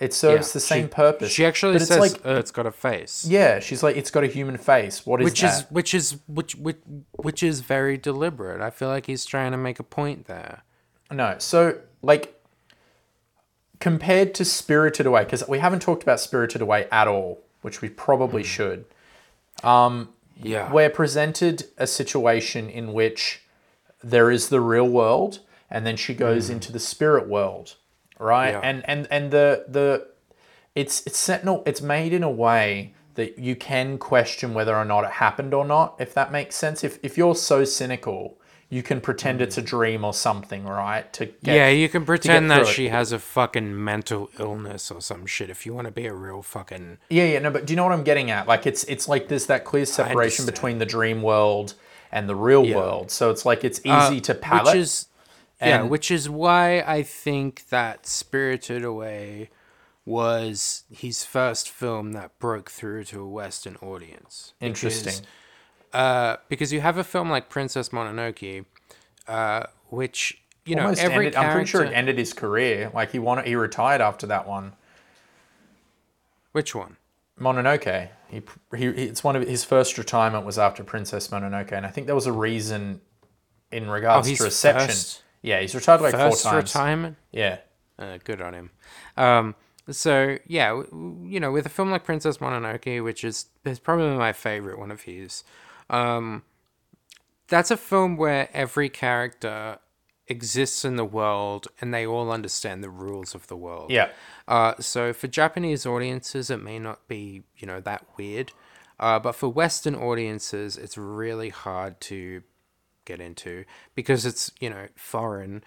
It serves Yeah, the same she- purpose. She actually says, like, "Uh, "It's got a face," yeah, she's like, it's got a human face. What is which that? is which is which which which is very deliberate. I feel like he's trying to make a point there. No, so like compared to Spirited Away, because we haven't talked about Spirited Away at all, which we probably Hmm. should. Yeah, We're presented a situation in which there is the real world, and then she goes into the spirit world, right? Yeah. And and and the the it's it's set in a, it's made in a way that you can question whether or not it happened or not, if that makes sense. If if you're so cynical, you can pretend it's a dream or something, right? To get, yeah, you can pretend that through it. she has a fucking mental illness or some shit if you want to be a real fucking. Yeah, yeah, no, but do you know what I'm getting at? Like it's it's like there's that clear separation between the dream world and the real world. So it's like it's Uh, easy to palate. Which is, yeah, which is why I think that Spirited Away was his first film that broke through to a Western audience. Because- Interesting. uh, because you have a film like Princess Mononoke, uh, which you know every ended, character. I'm pretty sure it ended his career. Like he wanted, he retired after that one. Which one? Mononoke. He, he it's one of his first retirement was after Princess Mononoke, and I think there was a reason in regards Oh, to reception. first- yeah, he's retired like First four times. retirement. Yeah, Uh, good on him. Um, so yeah, w- w- you know, with a film like Princess Mononoke, which is is probably my favorite one of his, um, that's a film where every character exists in the world and they all understand the rules of the world. yeah, Uh, so for Japanese audiences, it may not be you know that weird, uh, but for Western audiences, it's really hard to get into because it's you know foreign,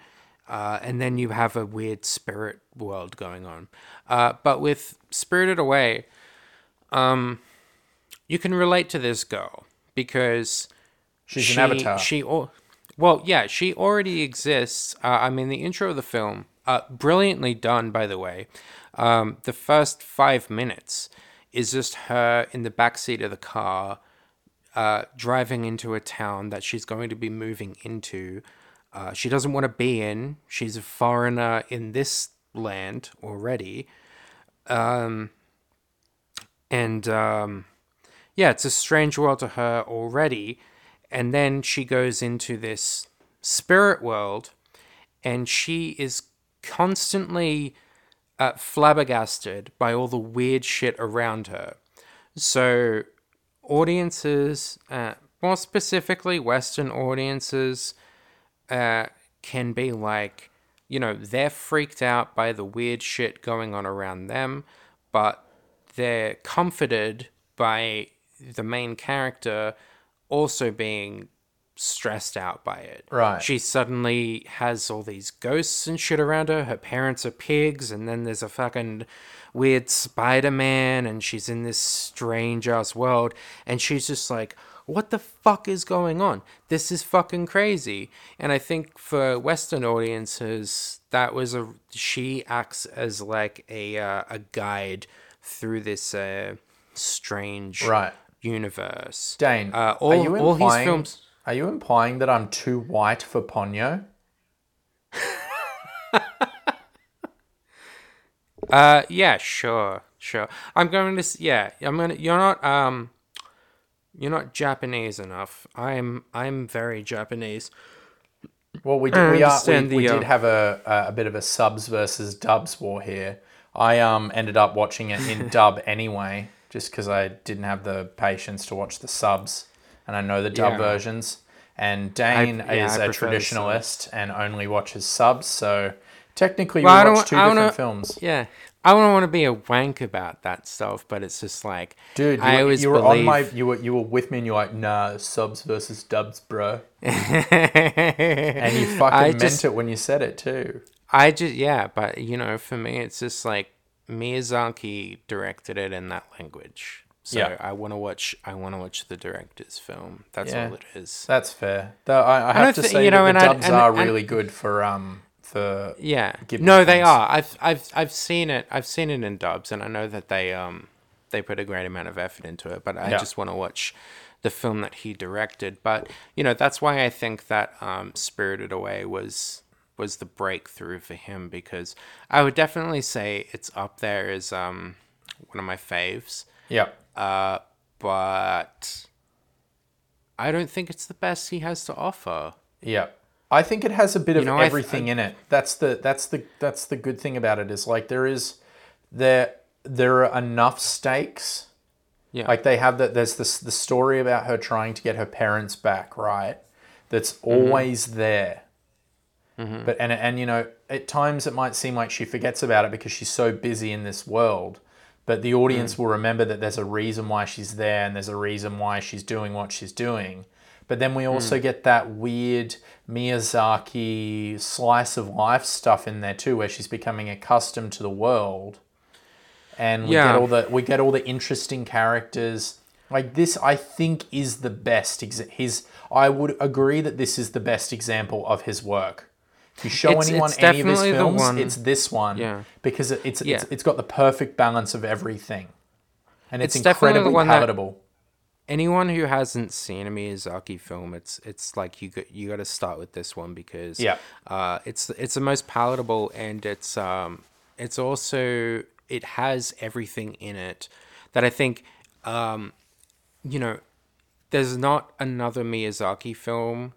uh, and then you have a weird spirit world going on. Uh, but with Spirited Away, um, you can relate to this girl because she's she, an avatar. She, al- well, yeah, she already exists. Uh, I mean, the intro of the film, uh, brilliantly done, by the way. Um, the first five minutes is just her in the back seat of the car, uh, driving into a town that she's going to be moving into. Uh, she doesn't want to be in. She's a foreigner in this land already. Um, and um, yeah, it's a strange world to her already. And then she goes into this spirit world, and she is constantly uh, flabbergasted by all the weird shit around her. So, audiences, uh, more specifically Western audiences, uh, can be like, you know, they're freaked out by the weird shit going on around them, but they're comforted by the main character also being stressed out by it. Right. She suddenly has all these ghosts and shit around her. Her parents are pigs, and then there's a fucking weird Spider Man, and she's in this strange ass world, and she's just like, what the fuck is going on? This is fucking crazy. And I think for Western audiences, that was a she acts as like a uh, a guide through this uh, strange Right. universe. Dane, uh, all, are you all his implying? films. Are you implying that I'm too white for Ponyo? Uh, yeah, sure, sure. I'm going to. Yeah, I'm gonna. You're not. Um, you're not Japanese enough. I'm. I'm very Japanese. Well, we did, we, are, we, understand we did uh, have a, a a bit of a subs versus dubs war here. I um ended up watching it in dub anyway, just because I didn't have the patience to watch the subs, and I know the dub Yeah. versions. And Dane I- yeah, is I a traditionalist and only watches subs, so technically Well, I we watch two I different wanna- films. Yeah. I don't want to be a wank about that stuff, but it's just like, Dude, you, I were, always you were believe, on my you were you were with me and you're like, nah, subs versus dubs, bro. And you fucking I meant just- it when you said it too. I just yeah, but you know, for me, it's just like Miyazaki directed it in that language. So Yeah. I want to watch. I want to watch the director's film. That's Yeah. all it is. That's fair. Though I, I have to thi- say you know, that and the I- dubs and- are and- really good for um for Yeah. No, they are. I've I've I've seen it. I've seen it in dubs, and I know that they um they put a great amount of effort into it. But I Yeah. just want to watch the film that he directed. But you know, that's why I think that um Spirited Away was was the breakthrough for him because I would definitely say it's up there as um one of my faves. yeah. Uh, but I don't think it's the best he has to offer. Yeah. I think it has a bit of know, I th- everything in it. That's the that's the that's the good thing about it is like there is there there are enough stakes. Yeah. Like they have that there's this the story about her trying to get her parents back, right? That's Mm-hmm. always there. But and and you know, at times it might seem like she forgets about it because she's so busy in this world. But the audience Mm. will remember that there's a reason why she's there and there's a reason why she's doing what she's doing. But then we Mm. also get that weird Miyazaki slice of life stuff in there too, where she's becoming accustomed to the world. And we Yeah. get all the we get all the interesting characters. Like this, I think is the best. Exa- his, I would agree that this is the best example of his work. If you show It's- anyone it's any of his films, it's this one. Yeah. Because it, it's, Yeah. it's it's got the perfect balance of everything, and it's, It's incredibly one that- palatable. Anyone who hasn't seen a Miyazaki film, it's it's like you got you got to start with this one because Yeah. uh, it's it's the most palatable and it's um it's also it has everything in it that I think um you know there's not another Miyazaki film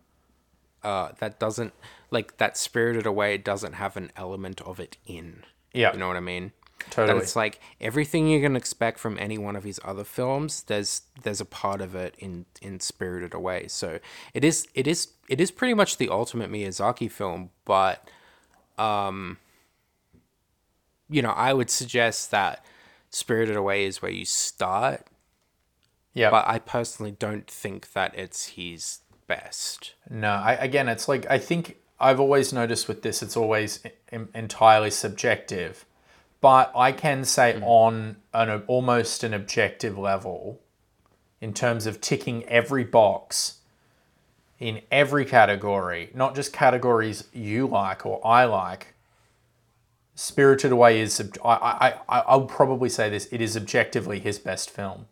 uh that doesn't like that Spirited Away doesn't have an element of it in. Yeah. You know what I mean? Totally. That it's like everything you can expect from any one of his other films. There's there's a part of it in in Spirited Away. So it is it is it is pretty much the ultimate Miyazaki film. But um, you know, I would suggest that Spirited Away is where you start. Yeah. But I personally don't think that it's his best. No, I, again, it's like I think I've always noticed with this, it's always en- entirely subjective. But I can say on an almost an objective level, in terms of ticking every box in every category, not just categories you like or I like. Spirited Away is. I I I I'll probably say this. It is objectively his best film.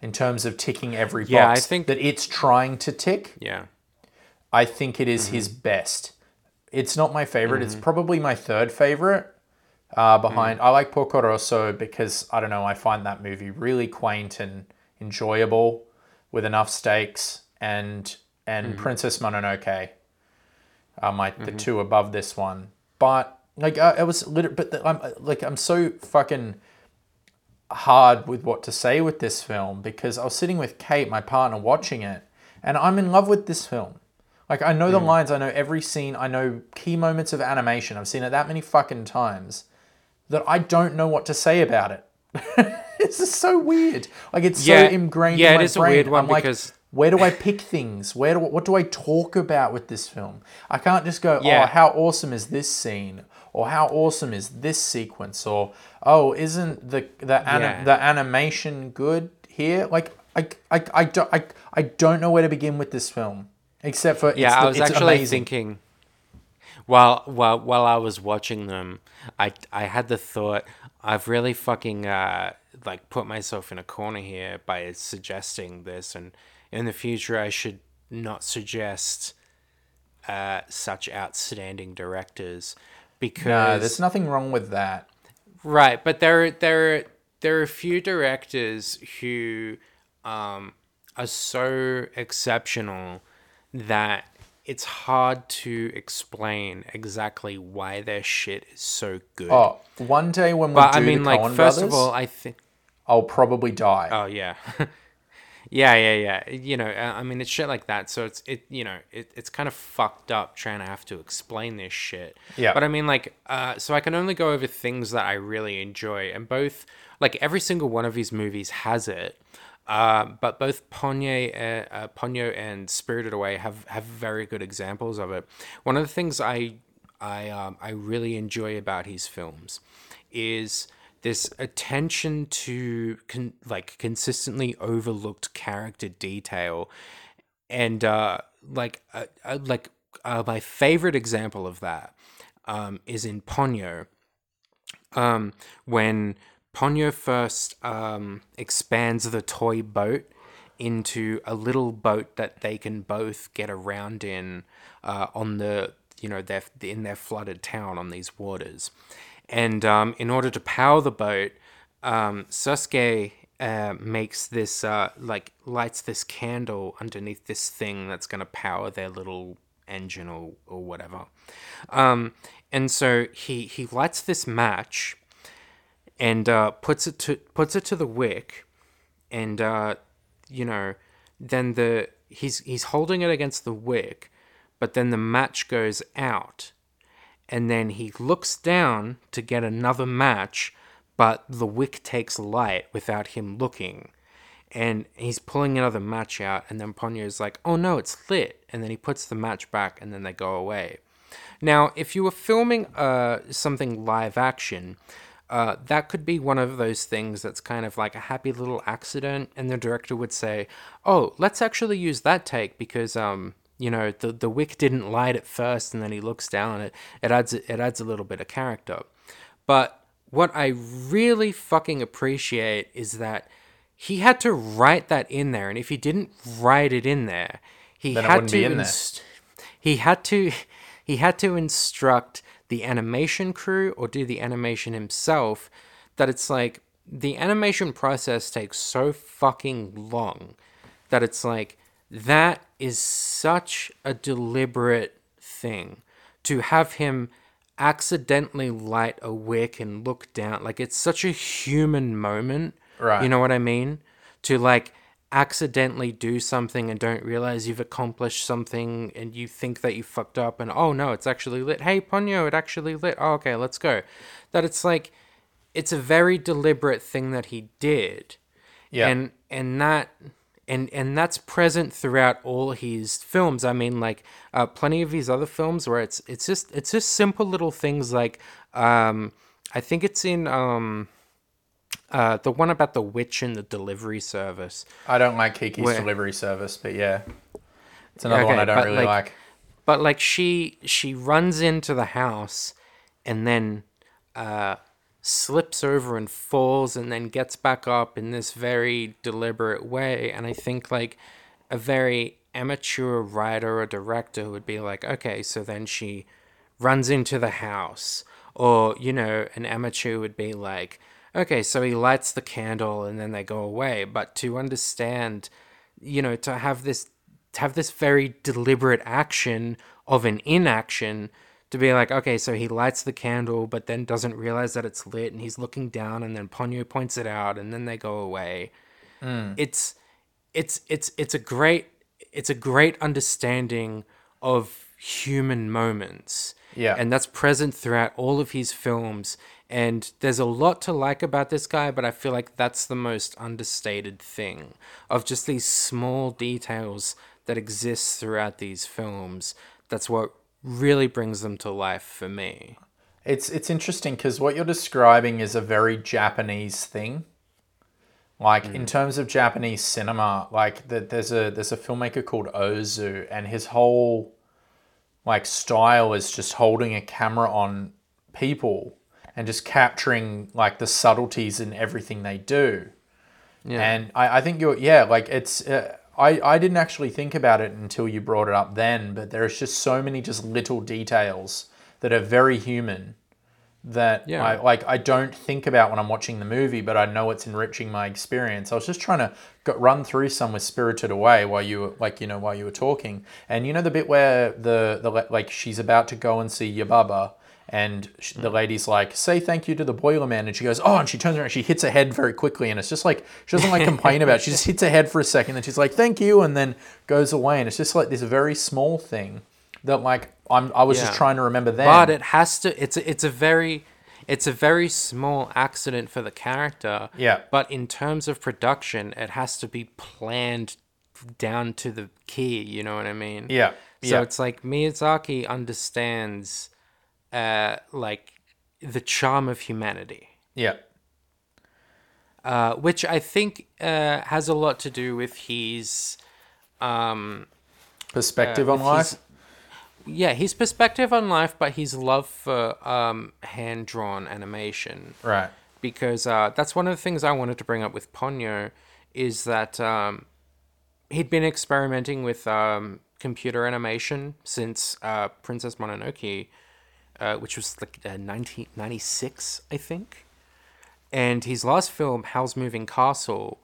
In terms of ticking every box Yeah, I think- that it's trying to tick, Yeah. I think it is Mm-hmm. his best. It's not my favorite. It's probably my third favorite. Uh, Mm. behind, I like Porco Rosso because I don't know. I find that movie really quaint and enjoyable, with enough stakes. And and Mm-hmm. Princess Mononoke are my the two above this one. But like I, I was literally, but the, I'm like I'm so fucking hard with what to say with this film because I was sitting with Kate, my partner, watching it, and I'm in love with this film. Like I know the lines, I know every scene, I know key moments of animation. I've seen it that many fucking times that I don't know what to say about it. this is so weird. Like it's Yeah, so ingrained yeah, in it my is a brain. weird one I'm like, because- where do I pick things? Where do what do I talk about with this film? I can't just go, oh, Yeah. oh, how awesome is this scene, or how awesome is this sequence, or oh, isn't the the ani- Yeah. the animation good here? Like I, I, I don't I, I don't know where to begin with this film, except for Yeah, it's, I was actually amazing. thinking while while while I was watching them, I I had the thought I've really fucking uh like put myself in a corner here by suggesting this and in the future I should not suggest uh such outstanding directors because No, there's nothing wrong with that. Right, but there there there are a few directors who um, are so exceptional that it's hard to explain exactly why their shit is so good. Oh, one day when we but do I mean, the like Coen first brothers, of all, I think. I'll probably die. Oh yeah, Yeah, yeah, yeah. You know, I mean, it's shit like that. So it's it, you know, it, it's kind of fucked up trying to have to explain this shit. Yeah. But I mean, like, uh, so I can only go over things that I really enjoy, and both, like, every single one of these movies has it. Uh, but both Ponyo, uh, uh, Ponyo and Spirited Away have have very good examples of it. One of the things I I um, I really enjoy about his films is this attention to con- like consistently overlooked character detail and uh like uh, uh, like uh, my favorite example of that um is in Ponyo um when Ponyo first um expands the toy boat into a little boat that they can both get around in uh, on the you know their in their flooded town on these waters and um, in order to power the boat, um, Sosuke uh, makes this uh, like lights this candle underneath this thing that's going to power their little engine or, or whatever. Um, and so he he lights this match and uh, puts it to puts it to the wick, and uh, you know then the he's he's holding it against the wick, but then the match goes out and then he looks down to get another match, but the wick takes light without him looking. And he's pulling another match out, and then Ponyo's like, oh no, it's lit. And then he puts the match back, and then they go away. Now, if you were filming uh, something live action, uh, that could be one of those things that's kind of like a happy little accident, and the director would say, "Oh, let's actually use that take because um, you know the the wick didn't light at first and then he looks down it it adds it adds a little bit of character but what i really fucking appreciate is that he had to write that in there and if he didn't write it in there he Then had to be in there. inst- he had to he had to instruct the animation crew or do the animation himself that it's like the animation process takes so fucking long that it's like that is such a deliberate thing to have him accidentally light a wick and look down. Like it's such a human moment. Right. you know what i mean? To like accidentally do something and don't realize you've accomplished something and you think that you fucked up and oh no it's actually lit. Hey ponyo it actually lit. Oh, okay let's go. That it's like it's a very deliberate thing that he did. Yeah. and and that and and that's present throughout all his films. I mean like uh, plenty of his other films where it's it's just it's just simple little things like um i think it's in um uh the one about the witch and the delivery service. I don't like Kiki's Where- delivery service, but yeah, it's another Okay, one I don't really like- like. but like she she runs into the house and then uh slips over and falls and then gets back up in this very deliberate way. And i think like a very amateur writer or director would be like okay so then she runs into the house. Or you know an amateur would be like okay so he lights the candle and then they go away. But to understand you know to have this to have this very deliberate action of an inaction to be like okay so he lights the candle but then doesn't realize that it's lit and he's looking down and then ponyo points it out and then they go away. Hmm. It's it's it's it's a great it's a great understanding of human moments. Yeah. and that's present throughout all of his films and there's a lot to like about this guy but i feel like that's the most understated thing of just these small details that exist throughout these films. That's what really brings them to life for me. It's it's interesting because what you're describing is a very Japanese thing. Like in mm. terms of Japanese cinema, like the, there's a there's a filmmaker called Ozu, and his whole like style is just holding a camera on people and just capturing like the subtleties in everything they do. yeah And I, I think you're, yeah, like it's, uh, I, I didn't actually think about it until you brought it up then, but there's just so many just little details that are very human that Yeah. I like I don't think about when I'm watching the movie, but I know it's enriching my experience. I was just trying to go, run through some with Spirited Away while you were like you know while you were talking, and you know the bit where the the like she's about to go and see Yubaba, and the lady's like, "Say thank you to the boiler man," and she goes, "Oh," and she turns around, she hits her head very quickly, and it's just like she doesn't like complain about. it. She just hits her head for a second, and she's like, "Thank you," and then goes away, and it's just like this very small thing that like I'm I was Yeah. just trying to remember then. But it has to. It's a, it's a very, it's a very small accident for the character. Yeah. But in terms of production, it has to be planned down to the key. You know what I mean? yeah, So yeah, it's like Miyazaki understands, uh, like the charm of humanity. yeah, uh, which I think uh, has a lot to do with his, um, perspective uh, on life. his- yeah, his perspective on life, but his love for um, hand drawn animation. Right. Because uh, that's one of the things I wanted to bring up with Ponyo is that um, he'd been experimenting with um, computer animation since uh, Princess Mononoke, uh, which was like uh, 1996, I think. And his last film, Howl's Moving Castle,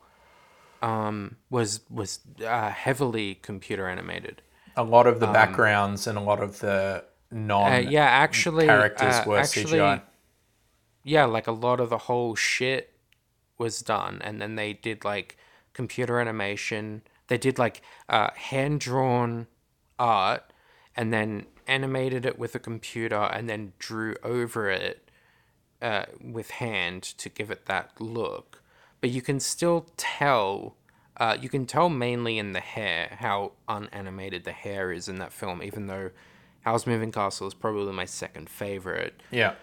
um, was was uh, heavily computer animated. A lot of the backgrounds and a lot of the non Um, Uh, yeah, actually, characters uh, were actually, CGI. Yeah, like a lot of the whole shit was done, and then they did like computer animation. They did like uh, hand drawn art, and then animated it with a computer, and then drew over it uh, with hand to give it that look. But you can still tell. Uh, you can tell mainly in the hair how unanimated the hair is in that film, even though Howl's Moving Castle is probably my second favorite. Yeah.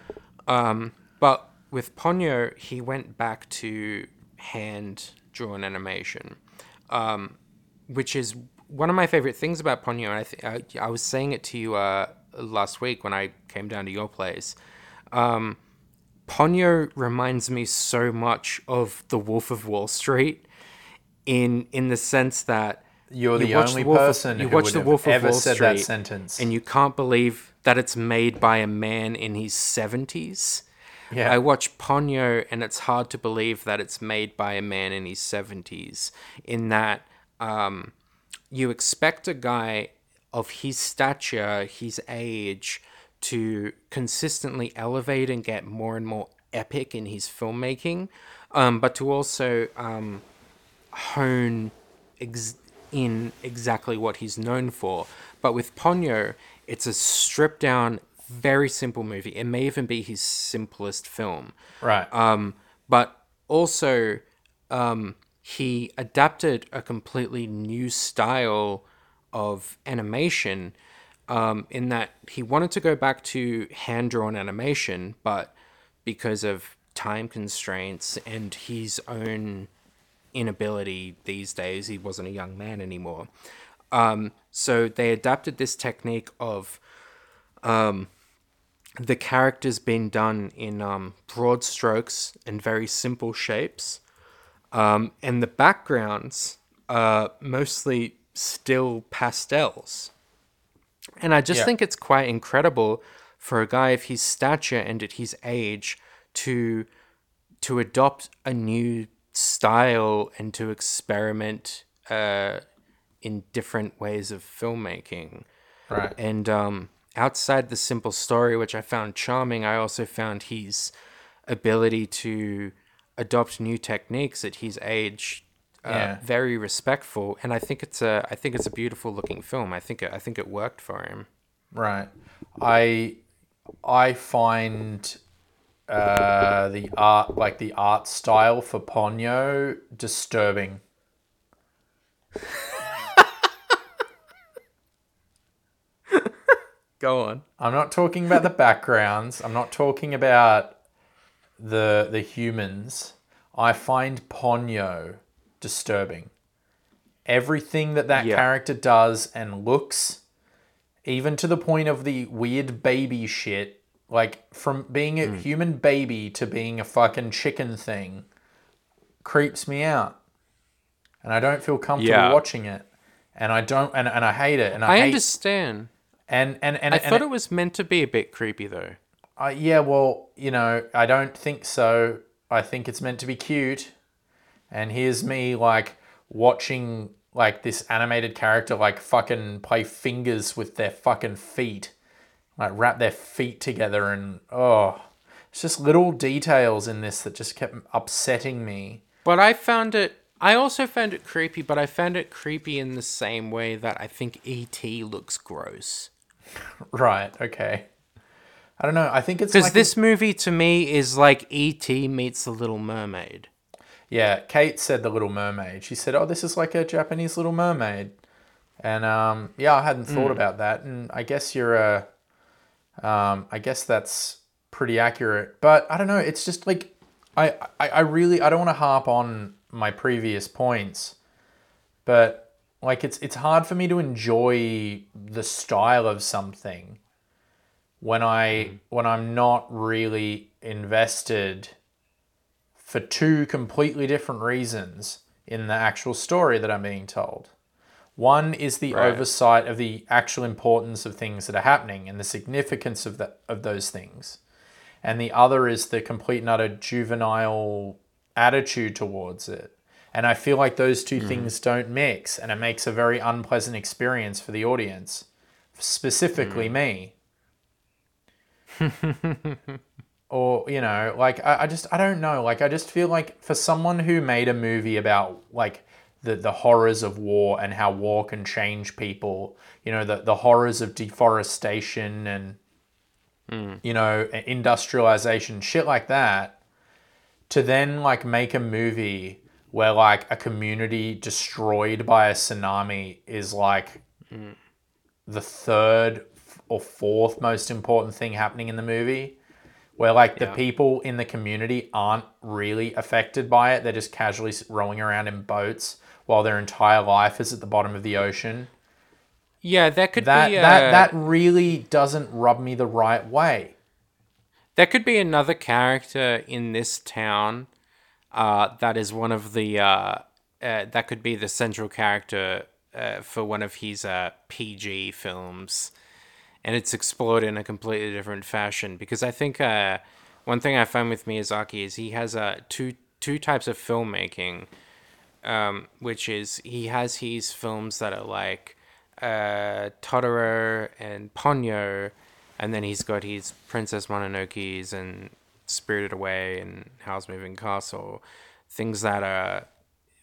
Um, but with Ponyo, he went back to hand drawn animation, um, which is one of my favorite things about Ponyo. And I, th- I, I was saying it to you uh, last week when I came down to your place. Um, Ponyo reminds me so much of The Wolf of Wall Street, in in the sense that You're You the watch only The Wolf of- person you who watch would The Wolf of Wall said that Street, sentence. and you can't believe that it's made by a man in his 70s. yeah. I watch Ponyo, and it's hard to believe that it's made by a man in his 70s, in that um, you expect a guy of his stature, his age, to consistently elevate and get more and more epic in his filmmaking, um, but to also um, hone ex- in exactly what he's known for. But with Ponyo, it's a stripped down, very simple movie. It may even be his simplest film. right. Um, but also, um, he adapted a completely new style of animation um, in that he wanted to go back to hand drawn animation, but because of time constraints and his own inability these days, he wasn't a young man anymore. Um, so they adapted this technique of um, the characters being done in um, broad strokes and very simple shapes. Um, and the backgrounds are mostly still pastels. And I just Yeah. think it's quite incredible for a guy of his stature and at his age to to adopt a new style and to experiment uh, in different ways of filmmaking. right. And um, outside the simple story, which I found charming, I also found his ability to adopt new techniques at his age uh, Yeah. very respectful. And I think it's a I think it's a beautiful looking film. I think it, I think it worked for him. Right. I I find uh, the art like the art style for Ponyo disturbing. Go on. I'm not talking about the backgrounds. I'm not talking about the the humans. I find Ponyo disturbing. Everything that that Yeah. character does and looks, even to the point of the weird baby shit, like from being a mm. human baby to being a fucking chicken thing, creeps me out, and I don't feel comfortable Yeah. watching it, and I don't, and, and I hate it, and I, I hate, understand. and and and I and thought it was meant to be a bit creepy though. Uh, yeah, well, you know, I don't think so. I think it's meant to be cute. And here's me like watching like this animated character like fucking play fingers with their fucking feet. like wrap their feet together and oh, it's just little details in this that just kept upsetting me. But I found it. I also found it creepy, but I found it creepy in the same way that I think E.T. looks gross. Right. Okay. I don't know. I think it's Because like this movie to me is like E.T. meets The Little Mermaid. Yeah, Kate said the Little Mermaid. She said, "Oh, this is like a Japanese Little Mermaid," and um, yeah, I hadn't thought about that, and I guess you're a, um, I guess that's pretty accurate. But I don't know. It's just like I, I, I really I don't want to harp on my previous points, but like it's it's hard for me to enjoy the style of something when I mm-hmm. when I'm not really invested for two completely different reasons in the actual story that I'm being told. One is the Right. oversight of the actual importance of things that are happening and the significance of that of those things. And the other is the complete and utter juvenile attitude towards it. And I feel like those two mm-hmm. things don't mix and it makes a very unpleasant experience for the audience, specifically mm-hmm. me or you know like I, I just i don't know. Like i just feel like for someone who made a movie about like the, the horrors of war and how war can change people you know the, the horrors of deforestation and hmm. you know industrialization shit like that to then like make a movie where like a community destroyed by a tsunami is like hmm. the third or fourth most important thing happening in the movie where like the Yeah. people in the community aren't really affected by it they're just casually rowing around in boats while their entire life is at the bottom of the ocean Yeah, that could that be a, that that really doesn't rub me the right way There could be another character in this town uh, that is one of the. Uh, uh, that could be the central character uh, for one of his uh, PG films. And it's explored in a completely different fashion. Because I think uh, one thing I find with Miyazaki is he has uh, two, two types of filmmaking, um, which is he has his films that are like uh, Totoro and Ponyo, and then he's got his Princess Mononoke's and Spirited Away and Howl's Moving Castle, things that are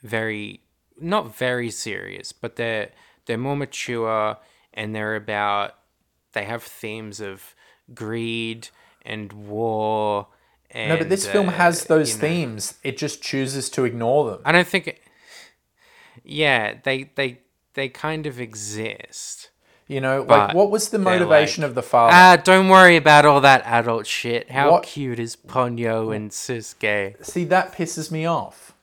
very not very serious, but they're they're more mature and they're about they have themes of greed and war. And, no but this film uh, has those you know- themes it just chooses to ignore them I don't think. It, yeah, they they they kind of exist. you know like what was the motivation like, of the father Ah, don't worry about all that adult shit. How What- cute is Ponyo and Sosuke? see that pisses me off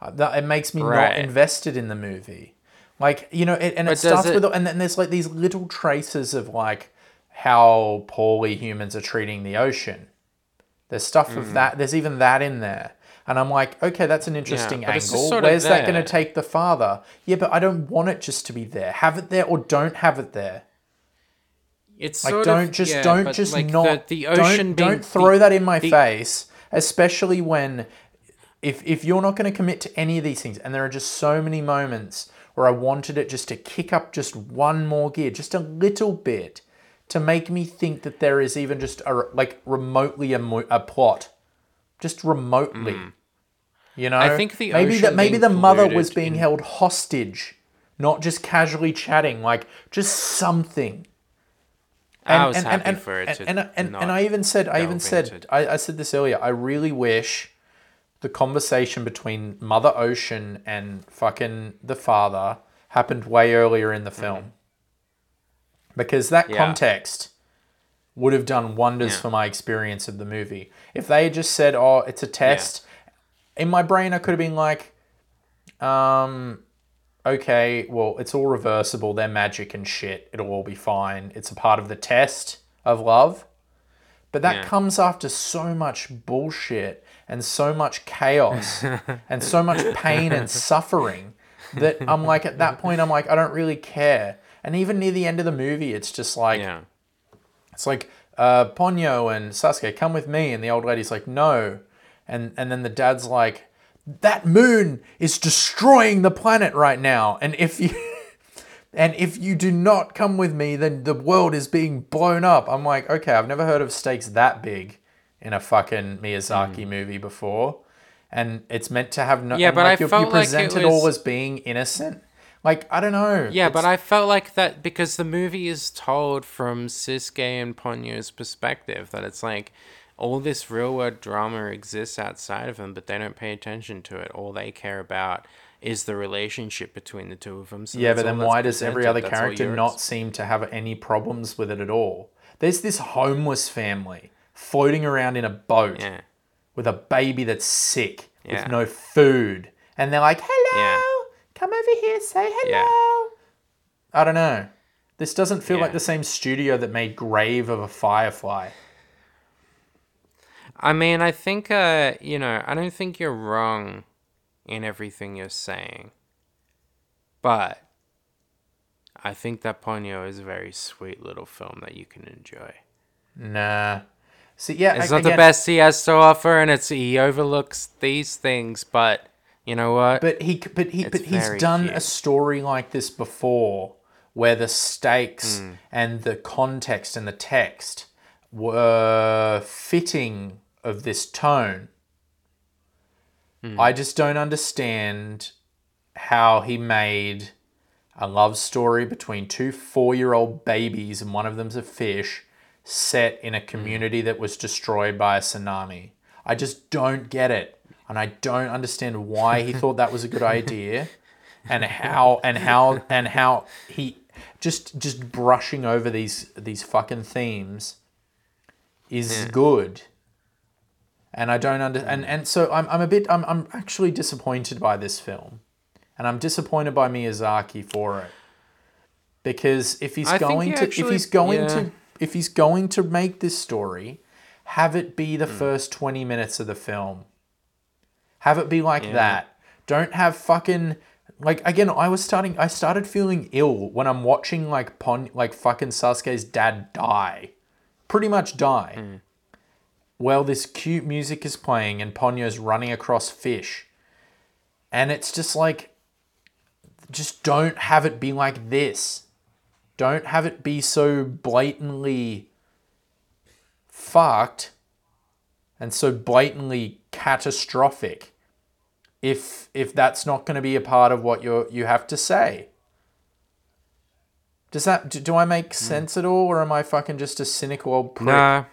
Uh, that it makes me not invested in the movie like you know it, and it But starts it- with and then there's like these little traces of like how poorly humans are treating the ocean. There's stuff Mm. of that there's even that in there. And i'm like okay that's an interesting just angle. where's that going to take the father? Yeah but i don't want it just to be there. Have it there or don't have it there. It's like don't of, just yeah, don't just like, not the, the ocean don't, don't throw the- that in my the- face especially when if if you're not going to commit to any of these things and there are just so many moments where I wanted it just to kick up just one more gear just a little bit to make me think that there is even just a like remotely a, mo- a plot. Just remotely. Mm. You know. I think the maybe that maybe the mother was being in- held hostage not just casually chatting like just something. I was happy for it and, and, and, and, I even said, I even said, I, I said this earlier. I really wish the conversation between Mother Ocean and fucking the father happened way earlier in the mm. film, because that. Yeah. context would have done wonders Yeah. for my experience of the movie. If they had just said, "Oh, it's a test," in my brain, I could have been like, um, okay, well, it's all reversible. They're magic and shit. It'll all be fine. It's a part of the test of love. But that Yeah. comes after so much bullshit and so much chaos and so much pain and suffering that I'm like, at that point, I'm like, I don't really care. And even near the end of the movie, it's just like, Yeah. it's like uh, Ponyo and Sosuke, come with me, and the old lady's like, no, and and then the dad's like, that moon is destroying the planet right now, and if you, And if you do not come with me, then the world is being blown up. I'm like, okay, I've never heard of stakes that big in a fucking Miyazaki movie before. And it's meant to have no. Yeah, but like, I you, felt you like it present it all as being innocent. Like I don't know. Yeah, but I felt like that because the movie is told from Sosuke and Ponyo's perspective, that it's like all this real world drama exists outside of them, but they don't pay attention to it. All they care about is the relationship between the two of them. So Yeah, but then why does every other That's character not seem to have any problems with it at all? There's this homeless family floating around in a boat Yeah. with a baby that's sick Yeah. with no food. And they're like, hello, Yeah. Come over here, say hello. Yeah. I don't know. This doesn't feel like the same studio that made Grave of a Firefly. I mean, I think, uh, you know, I don't think you're wrong in everything you're saying. But I think that Ponyo is a very sweet little film that you can enjoy. Nah. See, yeah, It's a- not the best he has to offer, and it's he overlooks these things, but you know what? But he, but he, It's but he's done cute. a story like this before, where the stakes Hmm. and the context and the text were fitting of this tone. Hmm. I just don't understand how he made a love story between two four-year-old babies and one of them's a fish set in Hmm. a community that was destroyed by a tsunami. I just don't get it. And I don't understand why he thought that was a good idea and how and how and how he just just brushing over these these fucking themes is good. And I don't under and, and so I'm, I'm a bit I'm, I'm actually disappointed by this film. And I'm disappointed by Miyazaki for it. Because if he's I going he to if he's going yeah. to if he's going to make this story, have it be the hmm. first 20 minutes of the film. Have it be like Yeah. that. Don't have fucking like again. I was starting. I started feeling ill when I'm watching like Pon like fucking Sosuke's dad die, pretty much die. Hmm. Well, this cute music is playing and Ponyo's running across fish, and it's just like, just don't have it be like this. Don't have it be so blatantly fucked and so blatantly catastrophic if if that's not going to be a part of what you you have to say does that do, do i make sense at all or am i fucking just a cynical old prick Nah.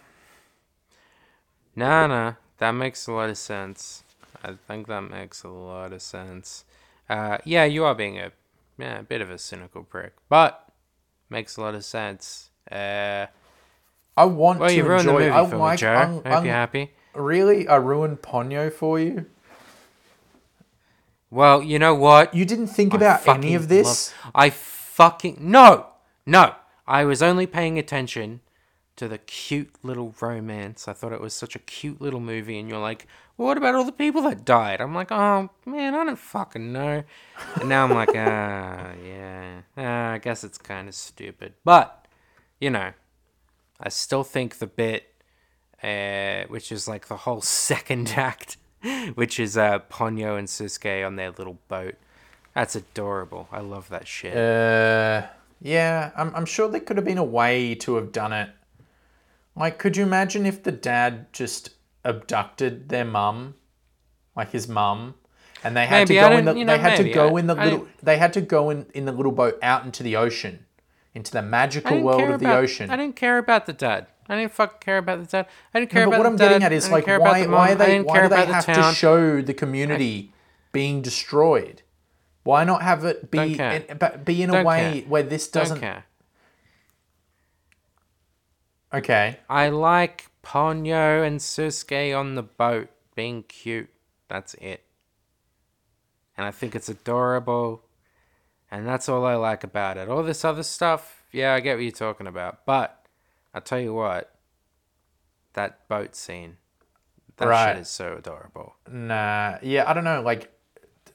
Nah, nah. That makes a lot of sense. I think that makes a lot of sense. Uh, yeah, you are being a, yeah, a bit of a cynical prick, but makes a lot of sense. Uh, i want well, to you ruined the enjoy movie i for like me, Joe. I'm- Hope I'm- you're happy. really i ruined ponyo for you Well, you know what? you didn't think I about any of this love- I fucking no, no. I was only paying attention to the cute little romance. I thought it was such a cute little movie, and you're like, well, "What about all the people that died?" I'm like, "Oh man, I don't fucking know." And now I'm like, "Ah, yeah, ah, I guess it's kind of stupid." But you know, I still think the bit, uh, which is like the whole second act, which is uh, Ponyo and Sosuke on their little boat. That's adorable. I love that shit. Uh, yeah, I'm, I'm sure there could have been a way to have done it. Like, could you imagine if the dad just abducted their mum, like his mum, and they had Maybe, to go in the you they know, had to go in the I little they had to go in in the little boat out into the ocean, into the magical world of the about, ocean. I didn't care about the dad. I didn't fucking care about the dad. I didn't care No, but about what I'm dad. getting at I is like care about why the why I they why care do they about the have to show the community being destroyed? Why not have it be in, but be in a Don't way care. where this Don't doesn't? care. Okay. I like Ponyo and Sosuke on the boat being cute. That's it. And I think it's adorable. And that's all I like about it. All this other stuff, yeah, I get what you're talking about. But I tell you what, that boat scene, that Right. shit is so adorable. Nah, yeah, I don't know, like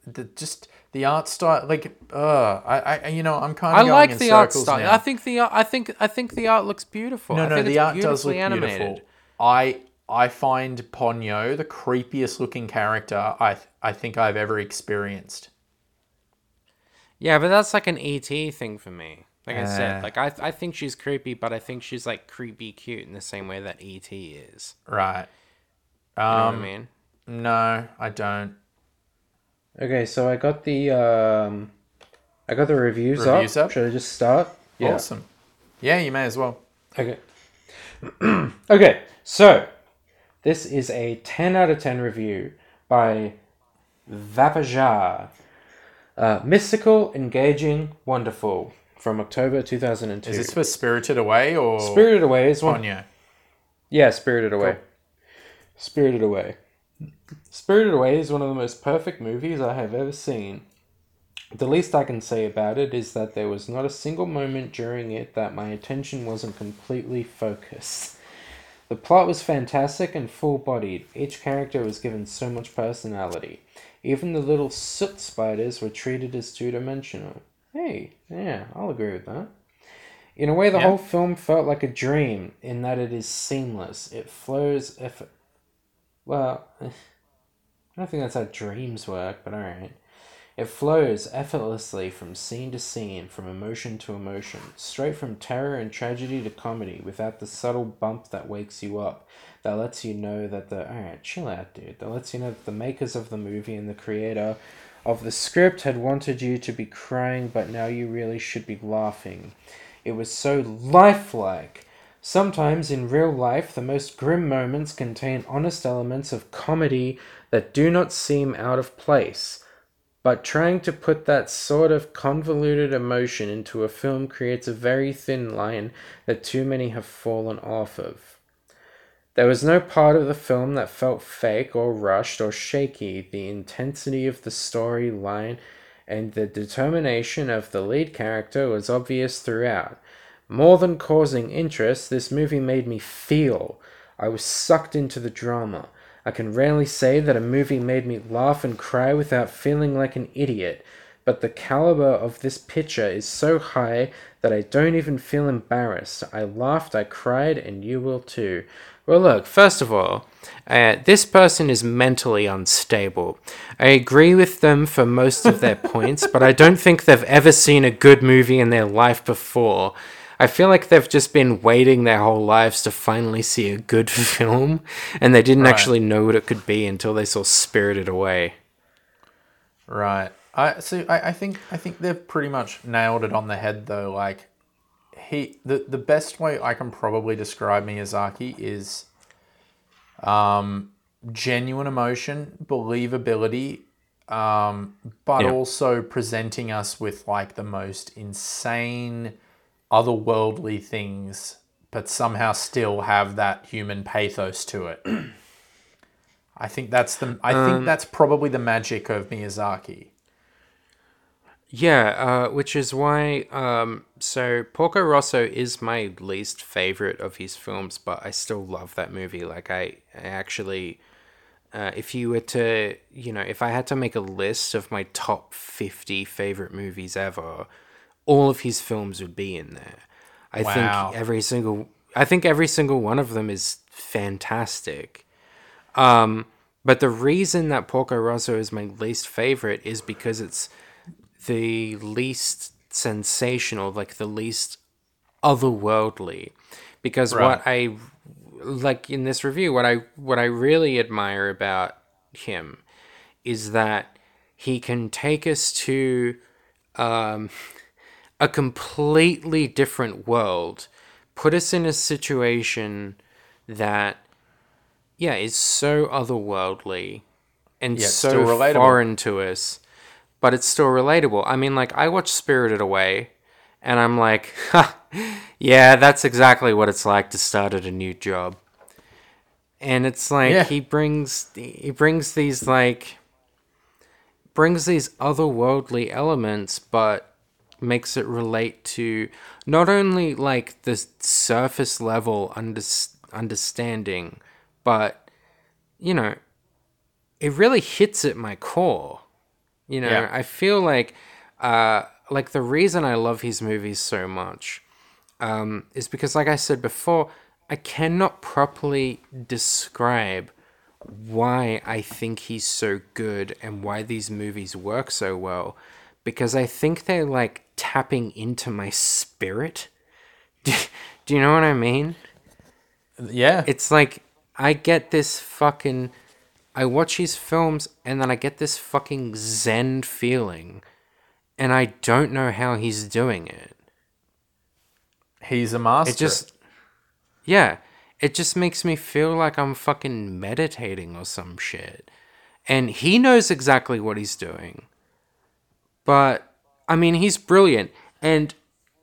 the just the art style, like, uh, I, I, you know, I'm kind I of going like the art style. now. I think the art- I think I think the art looks beautiful. no, I no, think the it's art does look beautifully beautiful. I, I find Ponyo the creepiest looking character I, I think I've ever experienced. Yeah, but that's like an ET thing for me. Like I Uh. said, like I I think she's creepy, but I think she's like creepy cute in the same way that ET is. Right. You know what Um, I mean? No, I don't. Okay, so I got the um, I got the reviews, Reviews up. up? Should I just start? Yeah. Awesome. Yeah, you may as well. Okay. okay, so this is a 10 out of 10 review by Vapajar. Uh, mystical, engaging, wonderful from October 2002. Is this for Spirited Away or Spirited Away is one. Ponyo? Yeah, Spirited Away. Cool. Spirited Away. Spirited Away is one of the most perfect movies I have ever seen. The least I can say about it is that there was not a single moment during it that my attention wasn't completely focused. The plot was fantastic and full bodied. Each character was given so much personality. Even the little soot spiders were treated as two dimensional. Hey, yeah, I'll agree with that. In a way, the Yeah. whole film felt like a dream in that it is seamless. It flows if. Well, eh, I don't think that's how dreams work, but alright. It flows effortlessly from scene to scene, from emotion to emotion, straight from terror and tragedy to comedy, without the subtle bump that wakes you up, that lets you know that the. Alright, chill out, dude. That lets you know that the makers of the movie and the creator of the script had wanted you to be crying, but now you really should be laughing. It was so lifelike. Sometimes in real life, the most grim moments contain honest elements of comedy that do not seem out of place. But trying to put that sort of convoluted emotion into a film creates a very thin line that too many have fallen off of. There was no part of the film that felt fake or rushed or shaky. The intensity of the storyline and the determination of the lead character was obvious throughout. More than causing interest, this movie made me feel. I was sucked into the drama. I can rarely say that a movie made me laugh and cry without feeling like an idiot, but the caliber of this picture is so high that I don't even feel embarrassed. I laughed, I cried, and you will too. Well, look, first of all, uh, this person is mentally unstable. I agree with them for most of their points, but I don't think they've ever seen a good movie in their life before. I feel like they've just been waiting their whole lives to finally see a good film, and they didn't Right. actually know what it could be until they saw Spirited Away. Right. I see. I, I think I think they've pretty much nailed it on the head though. Like he, the the best way I can probably describe Miyazaki is, um, genuine emotion, believability, um, but Yeah. also presenting us with like the most insane, otherworldly things, but somehow still have that human pathos to it. I think that's the. I think that's probably the magic of Miyazaki. Yeah, uh, which is why. Um, so Porco Rosso is my least favorite of his films, but I still love that movie. Like I, I actually, uh, if you were to, you know, if I had to make a list of my top fifty favorite movies ever, all of his films would be in there. I Wow. think every single, I think every single one of them is fantastic. Um, but the reason that Porco Rosso is my least favorite is because it's the least sensational, like the least otherworldly. Because what I like in this review, what I what I really admire about him is that he can take us to um, a completely different world, put us in a situation that, yeah, is so otherworldly and Yeah, so foreign to us, but it's still relatable. I mean, like, I watch Spirited Away, and I'm like, ha, yeah, that's exactly what it's like to start at a new job. And it's like Yeah. he brings he brings these like brings these otherworldly elements, but makes it relate to not only like the surface level under- understanding, but you know, it really hits at my core. You know, Yeah. I feel like uh, like the reason I love his movies so much um, is because, like I said before, I cannot properly describe why I think he's so good and why these movies work so well. because I think they're like tapping into my spirit. Do, do you know what I mean? Yeah. It's like I get this fucking I watch his films and then I get this fucking zen feeling and I don't know how he's doing it. He's a master. It just Yeah, it just makes me feel like I'm fucking meditating or some shit. And he knows exactly what he's doing. But I mean, he's brilliant and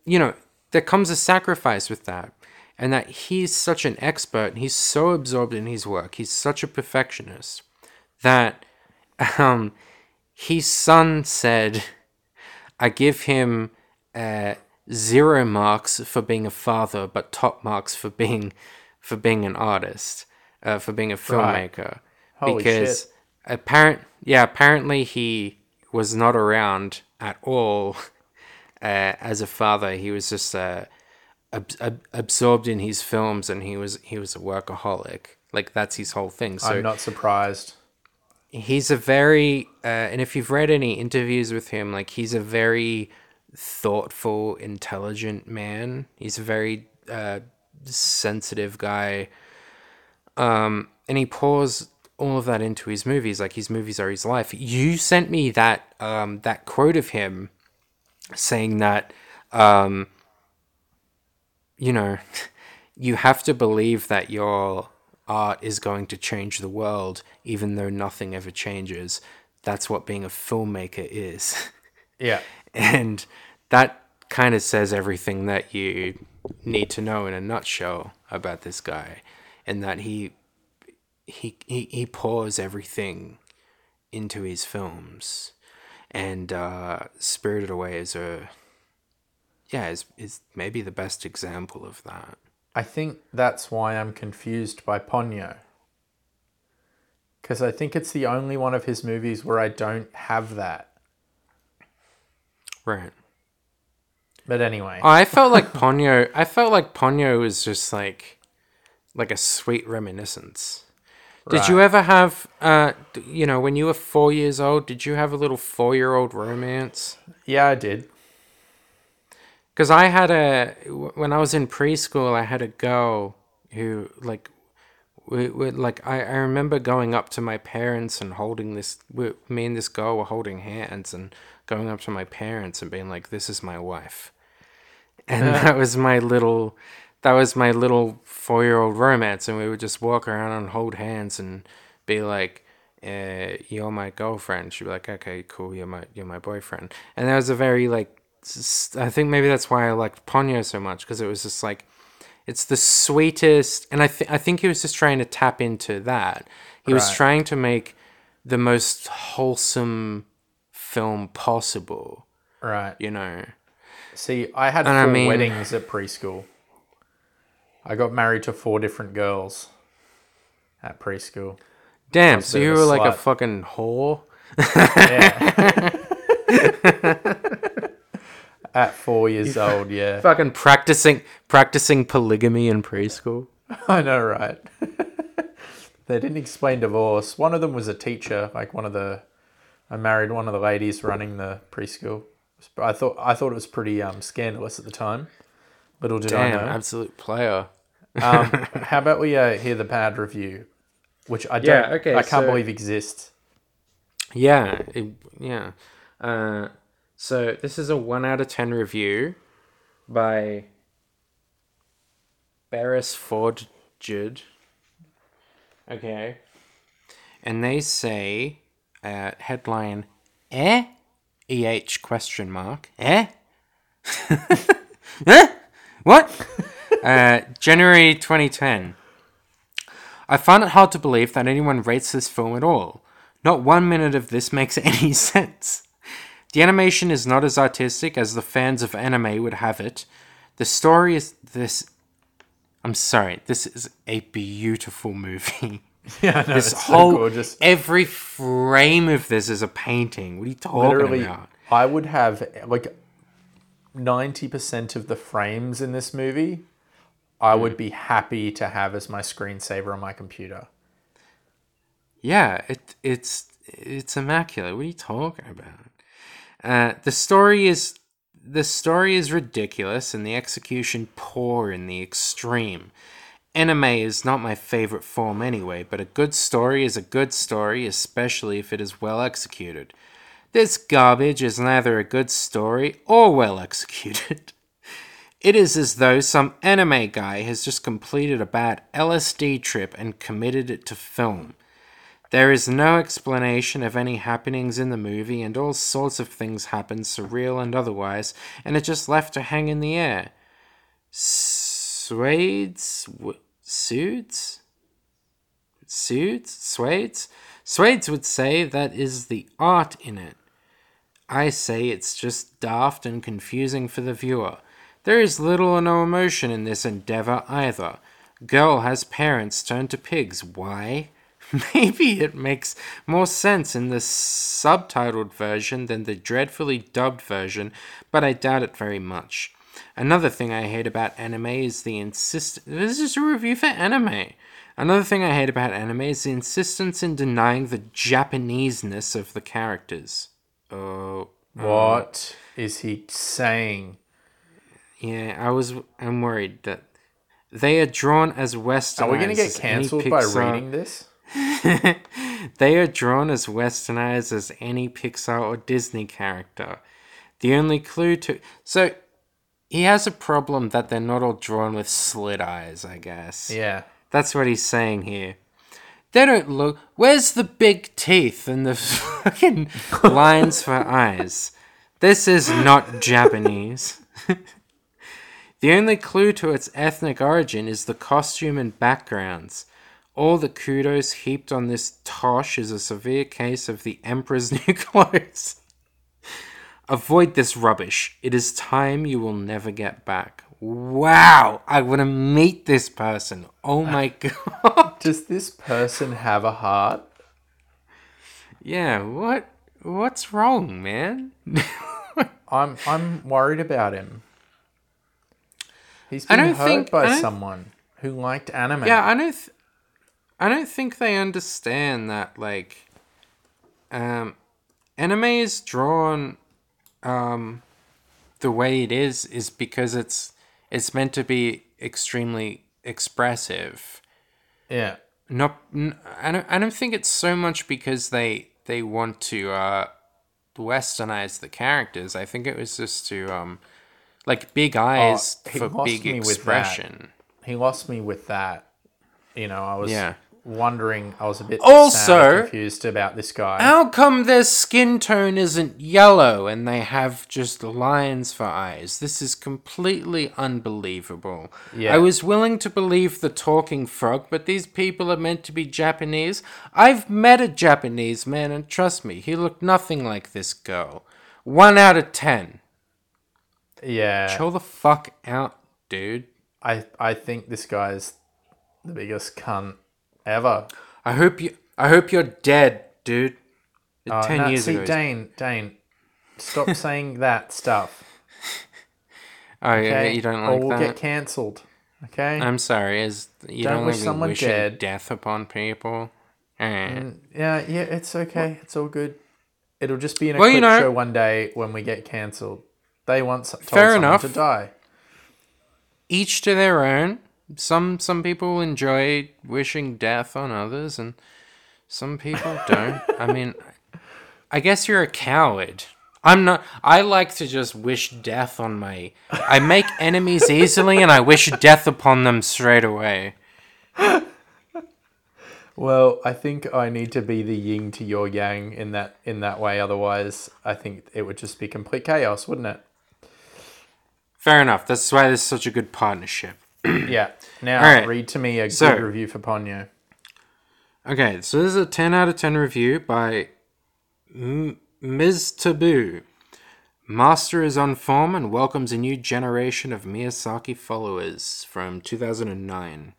you know, there comes a sacrifice with that. And that he's such an expert, and he's so absorbed in his work, he's such a perfectionist that um, his son said, I give him uh, zero marks for being a father, but top marks for being for being an artist, uh, for being a filmmaker. Holy because shit. apparent, yeah, apparently he was not around at all uh, as a father. He was just uh, ab- ab- absorbed in his films, and he was he was a workaholic. Like that's his whole thing. So I'm not surprised. he's a very uh, and if you've read any interviews with him like he's a very thoughtful intelligent man he's a very uh, sensitive guy um, and he pours all of that into his movies like his movies are his life you sent me that um, that quote of him saying that um, you know you have to believe that your art is going to change the world, even though nothing ever changes. That's what being a filmmaker is. Yeah. and that kind of says everything that you need to know in a nutshell about this guy. And that he he he, he pours everything into his films. And uh, Spirited Away is a yeah, is is maybe the best example of that. I think that's why I'm confused by Ponyo. Because I think it's the only one of his movies where I don't have that. Right. But anyway, Oh, I felt like Ponyo. I felt like Ponyo was just like, like a sweet reminiscence. Did you ever have, uh, you know, when you were four years old, did you have a little four-year-old romance? yeah, I did. Because I had a, when I was in preschool, I had a girl who, like, we, we, like I, I remember going up to my parents and holding this. We, me and this girl were holding hands and going up to my parents and being like, "This is my wife," and that was my little, that was my little four year old romance. And we would just walk around and hold hands and be like, uh, "You're my girlfriend." She'd be like, "Okay, cool. You're my you're my boyfriend." And that was a very like, s- I think maybe that's why I liked Ponyo so much because it was just like it's the sweetest and I, th- I think he was just trying to tap into that he was trying to make the most wholesome film possible Right. you know See, I had And four I mean- weddings at preschool. I got married to four different girls at preschool. damn so you were like a fucking whore Yeah. at four years old, yeah. fucking practicing practicing polygamy in preschool I know, right? they didn't explain divorce. One of them was a teacher, like one of the. I married one of the ladies running the preschool. I thought I thought it was pretty um, scandalous at the time. Little did damn I know. absolute player Um, how about we uh, hear the bad review, which I don't. Yeah, okay, I can't so- believe exists. yeah it- yeah uh, so this is a 1 out of 10 review by Barris Ford Judd. Okay. And they say, uh, headline, eh? EH question mark. Eh? eh? What? uh, January 2010. I find it hard to believe that anyone rates this film at all. Not one minute of this makes any sense. The animation is not as artistic as the fans of anime would have it. The story is this. I'm sorry, this is a beautiful movie. Yeah, no, This it's whole so gorgeous. every frame of this is a painting. What are you talking Literally, about? I would have like ninety percent of the frames in this movie. I Hmm. would be happy to have as my screensaver on my computer. Yeah, it it's it's immaculate. What are you talking about? Uh, the story is the story is ridiculous and the execution poor in the extreme. Anime is not my favorite form anyway, but a good story is a good story, especially if it is well executed. This garbage is neither a good story or well executed. It is as though some anime guy has just completed a bad LSD trip and committed it to film. There is no explanation of any happenings in the movie, and all sorts of things happen, surreal and otherwise, and it just left to hang in the air. Suades? W- Suits? Suits? Suades? Suades would say that is the art in it. I say it's just daft and confusing for the viewer. There is little or no emotion in this endeavor either. Girl has parents turned to pigs. Why? Maybe it makes more sense in the subtitled version than the dreadfully dubbed version, but I doubt it very much. Another thing I hate about anime is the insist. This is a review for anime. Another thing I hate about anime is the insistence in denying the Japaneseness of the characters. Oh, oh. What is he saying? yeah. I was. I'm worried that they are drawn as westernized. Are we going to get cancelled by reading this? they are drawn as westernized as any Pixar or Disney character. The only clue to so he has a problem that they're not all drawn with slit eyes. I guess. Yeah. That's what he's saying here. They don't look. Where's the big teeth and the fucking lines for eyes? This is not Japanese. the only clue to its ethnic origin is the costume and backgrounds. All the kudos heaped on this tosh is a severe case of the Emperor's new clothes. Avoid this rubbish. It is time you will never get back. Wow, I want to meet this person. Oh my god. Does this person have a heart? Yeah, what what's wrong, man? I'm I'm worried about him. He's been hurt think- by someone who liked anime. yeah, I don't th- I don't think they understand that like um anime is drawn um the way it is is because it's it's meant to be extremely expressive. yeah. not n- I don't I don't think it's so much because they they want to uh westernize the characters. I think it was just to um like big eyes Oh, for big me with that. expression. He lost me with that. You know, I was Yeah. Wondering. I was a bit Also- confused about this guy. How come their skin tone isn't yellow and they have just lines for eyes? This is completely unbelievable. Yeah. I was willing to believe the talking frog, but these people are meant to be Japanese. I've met a Japanese man, and trust me, he looked nothing like this girl. One out of ten. yeah, Chill the fuck out, dude. I I think this guy's the biggest cunt ever. I hope you. I hope you're dead, dude. Uh, ten no, years see, ago. Dane, Dane, stop saying that stuff. oh yeah, Okay, you don't or we'll that. get cancelled. Okay. I'm sorry. Is you Don't don't, wish someone dead. death upon people? Eh. yeah, yeah, it's okay. It's all good. It'll just be in a Well, clip you know- show one day when we get cancelled. They want told Fair enough. to die. Each to their own. Some some people enjoy wishing death on others, and some people don't. I mean, I guess you're a coward. I'm not. I like to just wish death on my. I make enemies easily, and I wish death upon them straight away. Well, I think I need to be the yin to your yang in that in that way. Otherwise, I think it would just be complete chaos, wouldn't it? Fair enough. That's why there's such a good partnership. Yeah. Now All right. read to me a So- good review for Ponyo. Okay, so this is a 10 out of 10 review by M- Ms. Taboo. Master is on form and welcomes a new generation of Miyazaki followers from 2009.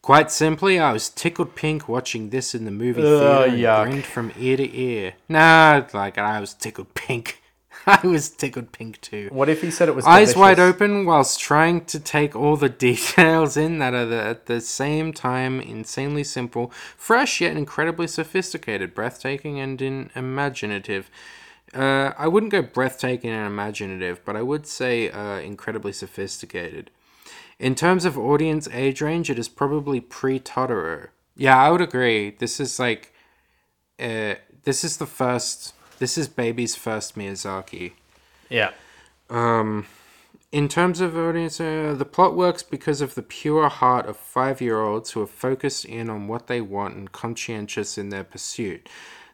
Quite simply, I was tickled pink watching this in the movie theater and yuck. grinned from ear to ear. Nah, like I was tickled pink. I was tickled pink too. What if he said it was Eyes wide open whilst trying to take all the details in that are the, at the same time insanely simple, fresh yet incredibly sophisticated, breathtaking, and in imaginative. Uh, I wouldn't go breathtaking and imaginative, but I would say uh, incredibly sophisticated. In terms of audience age range, it is probably pre Totoro. Yeah, I would agree. This is like, uh, this is the first. This is Baby's first Miyazaki. Yeah. In terms of audience, uh, the plot works because of the pure heart of five year olds who are focused in on what they want and conscientious in their pursuit.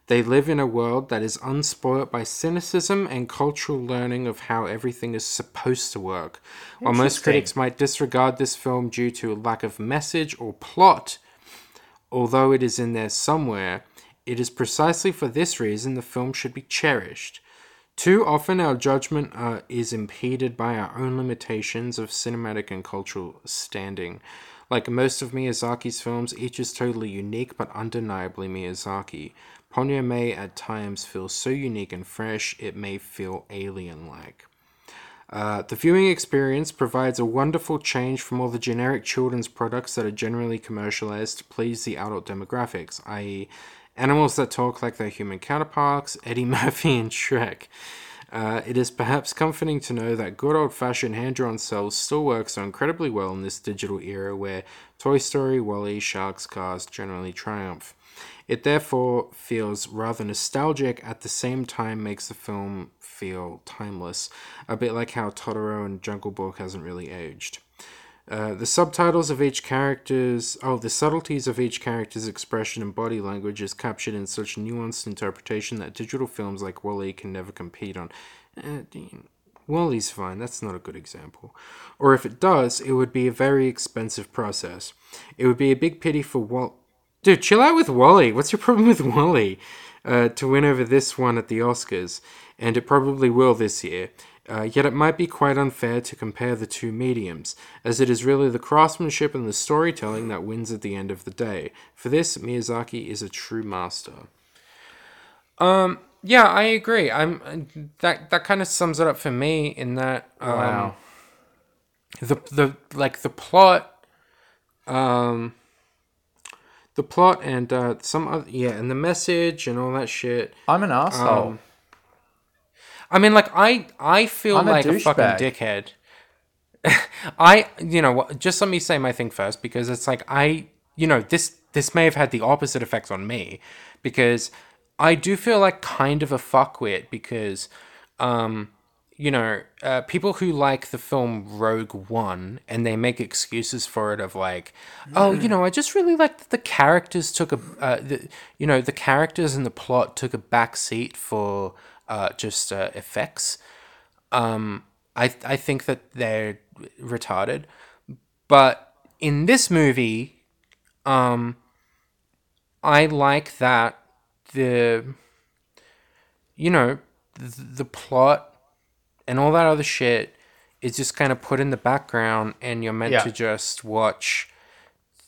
They live in a world that is unspoilt by cynicism and cultural learning of how everything is supposed to work. While most critics might disregard this film due to a lack of message or plot, although it is in there somewhere, it is precisely for this reason the film should be cherished. Too often, our judgment uh, is impeded by our own limitations of cinematic and cultural standing. Like most of Miyazaki's films, each is totally unique but undeniably Miyazaki. Ponyo may at times feel so unique and fresh, it may feel alien like. Uh, the viewing experience provides a wonderful change from all the generic children's products that are generally commercialized to please the adult demographics, i.e., animals that talk like their human counterparts, Eddie Murphy and Shrek. Uh, it is perhaps comforting to know that good old fashioned hand drawn cels still work so incredibly well in this digital era where Toy Story, WALL-E, Sharks, Cars generally triumph. It therefore feels rather nostalgic at the same time makes the film feel timeless, a bit like how Totoro and Jungle Book hasn't really aged. Uh, the subtitles of each character's oh the subtleties of each character's expression and body language is captured in such nuanced interpretation that digital films like WALL-E can never compete on. Uh, WALL-E's fine, that's not a good example. Or if it does, it would be a very expensive process. It would be a big pity for Wall. Dude, chill out with WALL-E. What's your problem with WALL-E? Uh, to win over this one at the Oscars, and it probably will this year. Uh, yet it might be quite unfair to compare the two mediums, as it is really the craftsmanship and the storytelling that wins at the end of the day. For this, Miyazaki is a true master. Um, yeah, I agree. I'm that that kind of sums it up for me in that um, Wow. the the like the plot um the plot and uh some other yeah and the message and all that shit I'm an asshole. Um, i mean like i i feel I'm like a, fucking douchebag. dickhead i you know just let me say my thing first because it's like i you know this this may have had the opposite effect on me because i do feel like kind of a fuckwit because um you know, uh, people who like the film Rogue One and they make excuses for it of like, oh, you know, I just really like that the characters took a, uh, the, you know, the characters and the plot took a back seat for uh, just uh, effects. Um, I I think that they're retarded, but in this movie, um, I like that the, you know, the, the plot and all that other shit is just kind of put in the background and you're meant Yeah. to just watch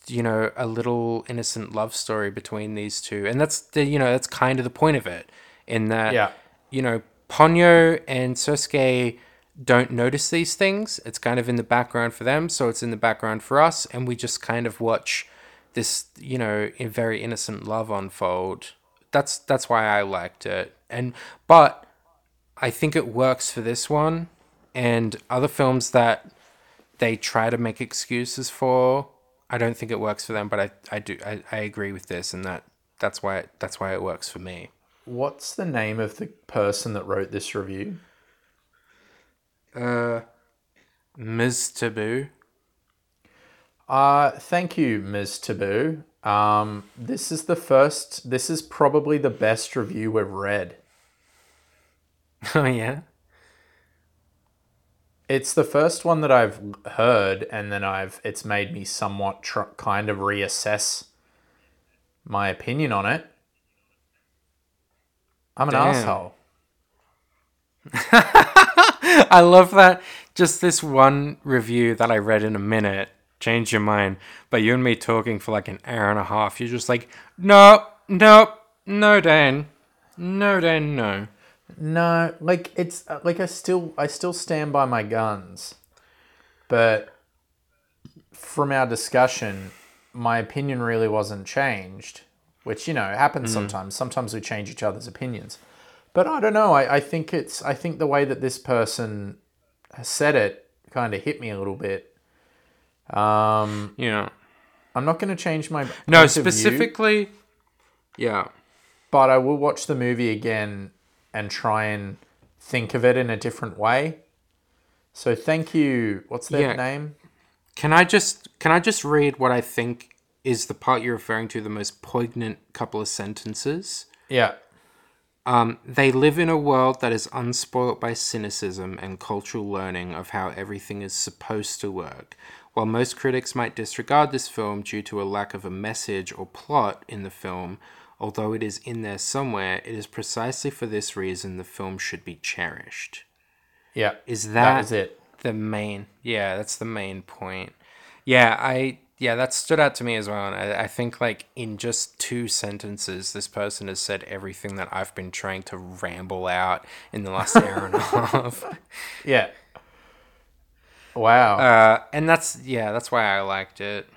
you know a little innocent love story between these two and that's the you know that's kind of the point of it in that Yeah. You know ponyo and Sosuke don't notice these things it's kind of in the background for them so it's in the background for us and we just kind of watch this you know very innocent love unfold that's that's why i liked it and but I think it works for this one and other films that they try to make excuses for. I don't think it works for them, but I, I do I, I agree with this and that that's why that's why it works for me. What's the name of the person that wrote this review? Uh Ms. Taboo. Uh, thank you, Ms. Taboo. Um, this is the first, this is probably the best review we've read. Oh yeah. It's the first one that I've heard, and then I've it's made me somewhat tr- kind of reassess my opinion on it. I'm an Damn. asshole. I love that just this one review that I read in a minute changed your mind. But you and me talking for like an hour and a half, you're just like, no, no, no, Dan. No, Dan, no. No, like it's like I still I still stand by my guns, but from our discussion, my opinion really wasn't changed, which you know happens sometimes. Sometimes we change each other's opinions, But I don't know. I, I think it's I think the way that this person has said it kind of hit me a little bit. Um, Yeah. I'm not going to change my No, of view, specifically. Yeah. but I will watch the movie again and try and think of it in a different way. So thank you. What's their Yeah. name? Can I just can I just read what I think is the part you're referring to, the most poignant couple of sentences? Yeah. Um, they live in a world that is unspoilt by cynicism and cultural learning of how everything is supposed to work. While most critics might disregard this film due to a lack of a message or plot in the film, although it is in there somewhere, it is precisely for this reason the film should be cherished. Yeah. Is that that, is it. the main? Yeah, that's the main point. Yeah, I yeah that stood out to me as well, and I, I think like in just two sentences, this person has said everything that I've been trying to ramble out in the last hour and a half. Yeah. Wow. Uh, and that's yeah, that's why I liked it.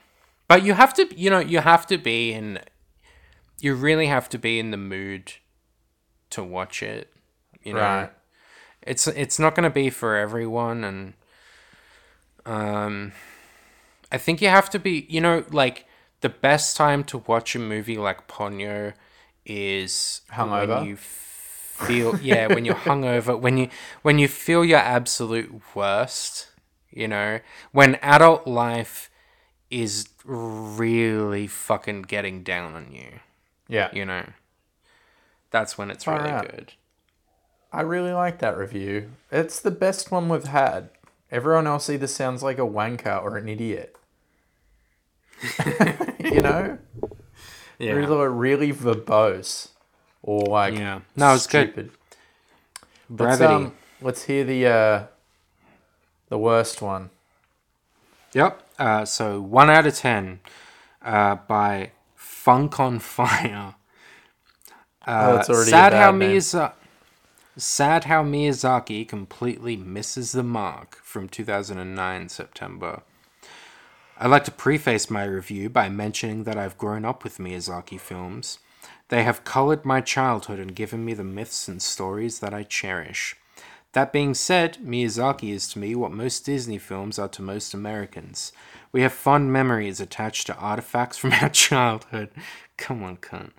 But you have to, you know, you have to be in. You really have to be in the mood to watch it. You know, right. it's it's not going to be for everyone, and um, I think you have to be. You know, like the best time to watch a movie like Ponyo is Hungover? when you feel yeah when you're hungover when you when you feel your absolute worst you know when adult life is really fucking getting down on you Yeah. you know that's when it's Far really out. good I really like that review. It's the best one we've had. Everyone else either sounds like a wanker or an idiot. you know? yeah Either really verbose or like Yeah. No, it's good. stupid. Let's, um, let's hear the uh, the worst one. Yep. Uh, so one out of ten uh, by Funk on Fire. Uh, Oh, it's already a sad how name. Miyazaki. Sad how Miyazaki completely misses the mark from 2009 September. I'd like to preface my review by mentioning that I've grown up with Miyazaki films. They have colored my childhood and given me the myths and stories that I cherish. That being said, Miyazaki is to me what most Disney films are to most Americans. We have fond memories attached to artifacts from our childhood. Come on, cunt.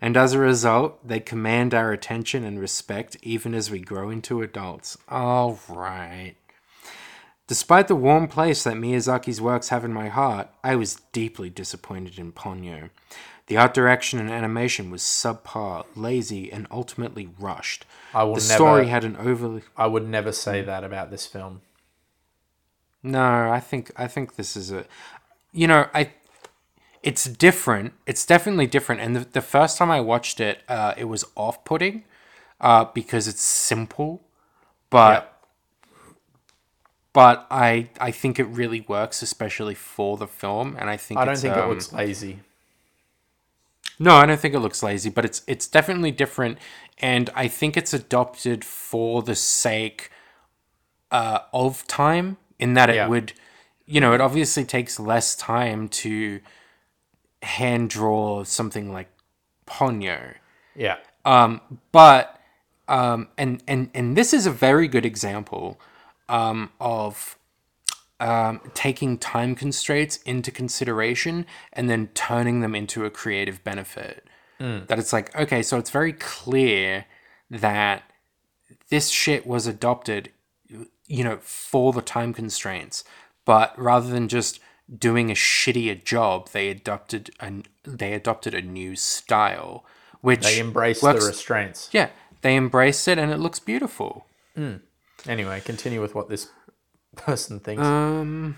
And as a result, they command our attention and respect even as we grow into adults. All right. Despite the warm place that Miyazaki's works have in my heart, I was deeply disappointed in Ponyo. The art direction and animation was subpar, lazy, and ultimately rushed. I will The never. story had an overly I would never say that about this film. No, I think I think this is a you know, I it's different. It's definitely different. And the, the first time I watched it, uh, it was off putting, uh, because it's simple. But but I I think it really works, especially for the film. And I think I don't think um, it looks lazy. no, I don't think it looks lazy, but it's it's definitely different, and I think it's adopted for the sake uh, of time. In that it Yeah. would, you know, it obviously takes less time to hand draw something like Ponyo, Yeah. um, but um, and and and this is a very good example um, of um, taking time constraints into consideration and then turning them into a creative benefit. That it's like okay, so it's very clear that this shit was adopted, you know, for the time constraints, but rather than just doing a shittier job, they adopted an they adopted a new style, which They embrace works- the restraints. yeah, they embraced it and it looks beautiful. Anyway, continue with what this person thinks. Um,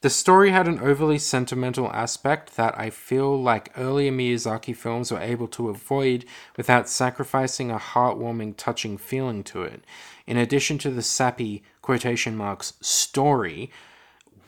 the story had an overly sentimental aspect that I feel like earlier Miyazaki films were able to avoid without sacrificing a heartwarming, touching feeling to it. In addition to the sappy quotation marks story,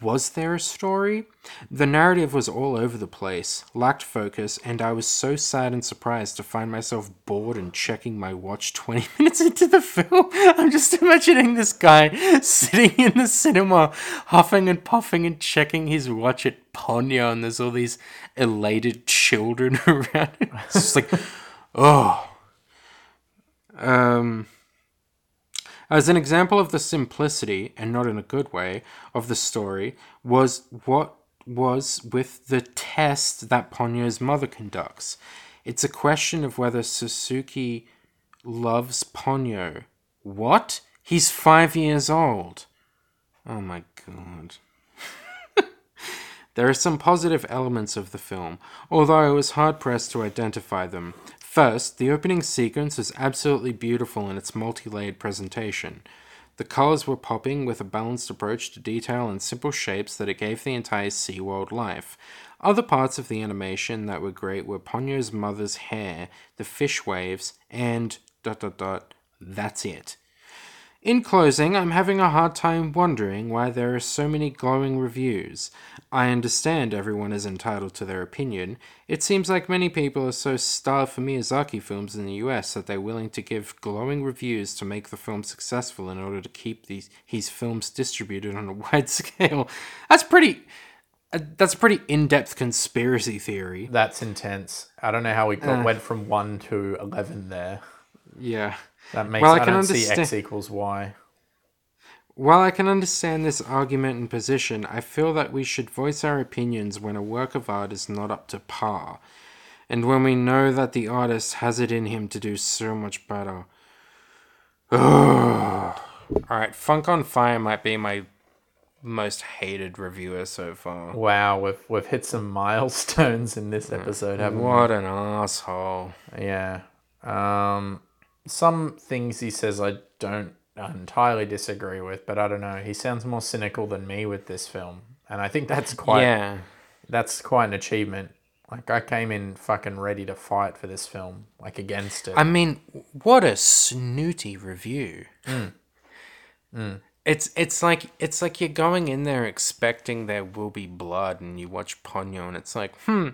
was there a story? The narrative was all over the place, lacked focus, and I was so sad and surprised to find myself bored and checking my watch 20 minutes into the film. I'm just imagining this guy sitting in the cinema, huffing and puffing and checking his watch at Ponyo, and there's all these elated children around. Him. It's just like, oh. Um, as an example of the simplicity, and not in a good way, of the story, was what was with the test that Ponyo's mother conducts. It's a question of whether Sosuke loves Ponyo. What? He's five years old. Oh my god. there are some positive elements of the film, although I was hard pressed to identify them. First, the opening sequence is absolutely beautiful in its multi layered presentation. The colors were popping with a balanced approach to detail and simple shapes that it gave the entire SeaWorld life. Other parts of the animation that were great were Ponyo's mother's hair, the fish waves, and dot dot dot, that's it. In closing, I'm having a hard time wondering why there are so many glowing reviews. I understand everyone is entitled to their opinion. It seems like many people are so starved for Miyazaki films in the US that they're willing to give glowing reviews to make the film successful in order to keep these his films distributed on a wide scale. That's pretty uh, that's a pretty in-depth conspiracy theory. That's intense. I don't know how we got, went from 1 to 11 there. Yeah. That makes Well, I I, can don't see understand- X equals Y. While I can understand this argument and position, I feel that we should voice our opinions when a work of art is not up to par, and when we know that the artist has it in him to do so much better. Alright, Funk on Fire might be my most hated reviewer so far. Wow, we've, we've hit some milestones in this episode, haven't What an asshole. Yeah. Um, some things he says I don't entirely disagree with, but I don't know. He sounds more cynical than me with this film. And I think that's quite yeah. that's quite an achievement. Like I came in fucking ready to fight for this film, like against it. I mean, what a snooty review. It's it's like it's like you're going in there expecting there will be blood, and you watch Ponyo, and it's like, hmm,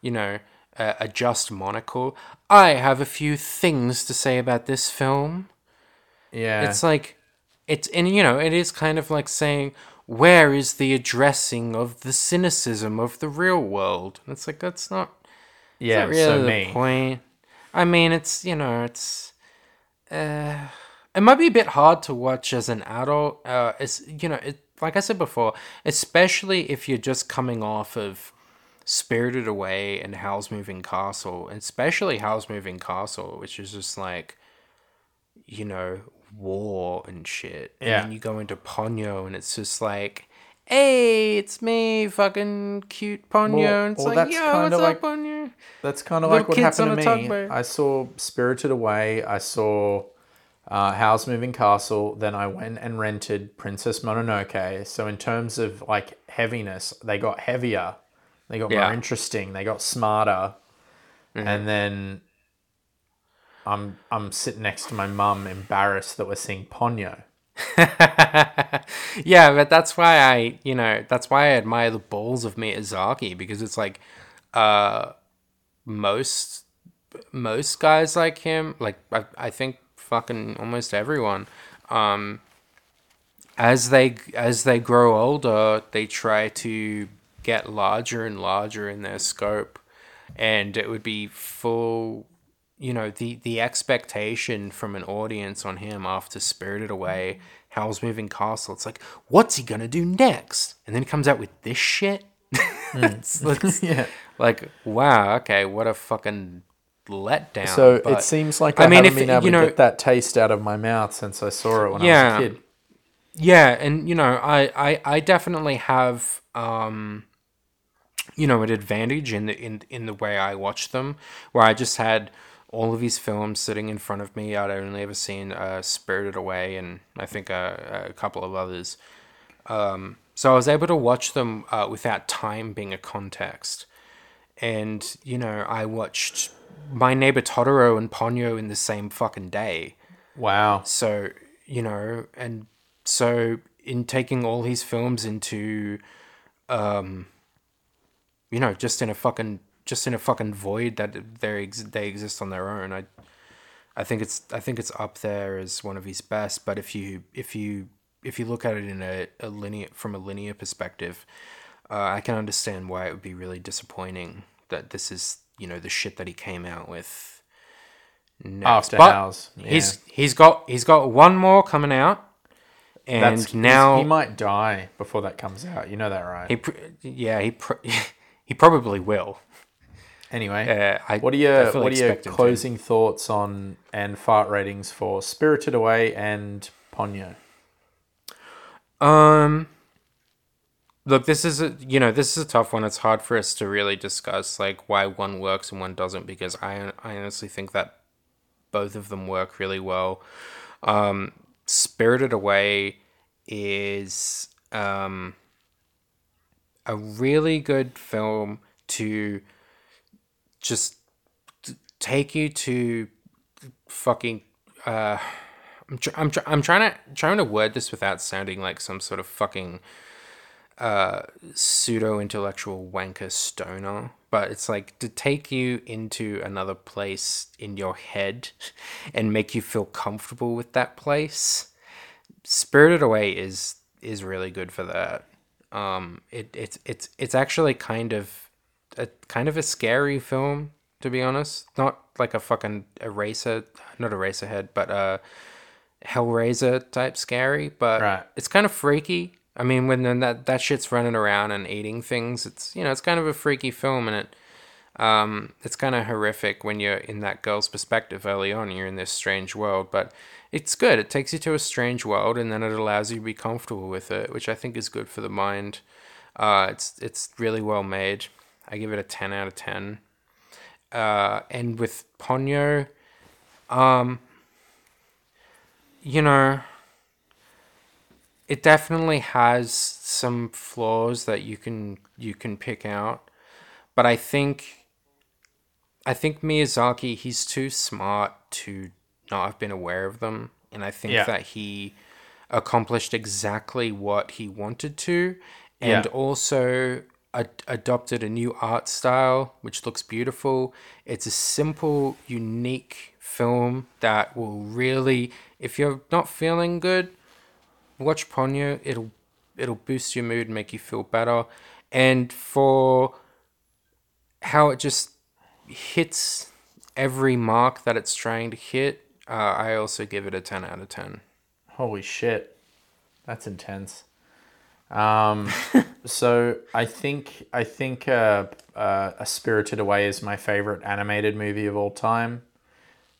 you know, uh, adjust monocle. I have a few things to say about this film. yeah. It's like, it's and you know, it is kind of like saying, where is the addressing of the cynicism of the real world? And it's like that's not yeah, not really so the me. point. I mean, it's you know, it's uh, it might be a bit hard to watch as an adult. Uh, it's you know, it like I said before, especially if you're just coming off of Spirited Away and Howl's Moving Castle, especially Howl's Moving Castle, which is just like, you know, war and shit. And Yeah. then you go into Ponyo, and it's just like. Hey, it's me, fucking cute Ponyo. Well- and it's well, like, yo, what's like- up, Ponyo? That's kind of like what happened to me. I saw Spirited Away. I saw uh, Howl's Moving Castle. Then I went and rented Princess Mononoke. So in terms of like heaviness, they got heavier. They got Yeah. more interesting. They got smarter. And then I'm I'm sitting next to my mum, embarrassed that we're seeing Ponyo. yeah, but that's why I, you know, that's why I admire the balls of Miyazaki because it's like, uh, most most guys like him, like I, I think fucking almost everyone, um, as they as they grow older, they try to get larger and larger in their scope, and it would be full you know the the expectation from an audience on him after Spirited Away, Howl's Moving Castle. It's like, what's he gonna do next? And then he comes out with this shit. it's, it's Yeah. like, wow, okay, what a fucking letdown. So But- it seems like I I, mean, haven't if- been able you to know- get that taste out of my mouth since I saw it when I Yeah. was a kid. yeah and you know I, I i definitely have um you know an advantage in the in in the way i watch them where i just had all of these films sitting in front of me. I'd only ever seen uh spirited away and i think uh, a couple of others. Um so i was able to watch them uh, without time being a context. And you know i watched my neighbor totoro and ponyo in the same fucking day. Wow. so, you know, and so in taking all his films into, um, you know, just in a fucking, just in a fucking void that they ex- they exist on their own. I, I think it's I think it's up there as one of his best. But if you if you if you look at it in a, a linear from a linear perspective, uh, I can understand why it would be really disappointing that this is you know the shit that he came out with next. After But House, yeah. He's he's got he's got one more coming out, and That's now he might die before that comes out. You know that, right? he pr- yeah he pr- he probably will. anyway, Uh, I what are your what are your him to. closing thoughts on and fart ratings for Spirited Away and Ponyo? Um, look, this is a you know this is a tough one. It's hard for us to really discuss like why one works and one doesn't because I I honestly think that both of them work really well. Um, Spirited Away is um a really good film to just take you to fucking uh I'm, tr- I'm, tr- I'm trying to trying to word this without sounding like some sort of fucking uh, pseudo intellectual wanker stoner, but it's like to take you into another place in your head and make you feel comfortable with that place. Spirited Away is is really good for that. Um, it it's it's it's actually kind of a kind of a scary film to be honest. Not like a fucking eraser, not eraserhead, but uh Hellraiser type scary, but Right. it's kind of freaky. I mean, when then that that shit's running around and eating things, it's you know it's kind of a freaky film, and it um it's kind of horrific when you're in that girl's perspective early on. You're in this strange world, but it's good. It takes you to a strange world, and then it allows you to be comfortable with it, which I think is good for the mind. Uh, it's it's really well made. I give it a ten out of ten. Uh, and with Ponyo, um, you know, it definitely has some flaws that you can you can pick out, but I think I think Miyazaki he's too smart to not have been aware of them, and I think Yeah. that he accomplished exactly what he wanted to, and Yeah. also ad- adopted a new art style which looks beautiful. It's a simple, unique film that will really, if you're not feeling good, watch Ponyo. It'll it'll boost your mood and make you feel better. And for how it just hits every mark that it's trying to hit, uh, I also give it a ten out of ten. Holy shit, that's intense. Um, so I think I think uh, uh, A Spirited Away is my favorite animated movie of all time.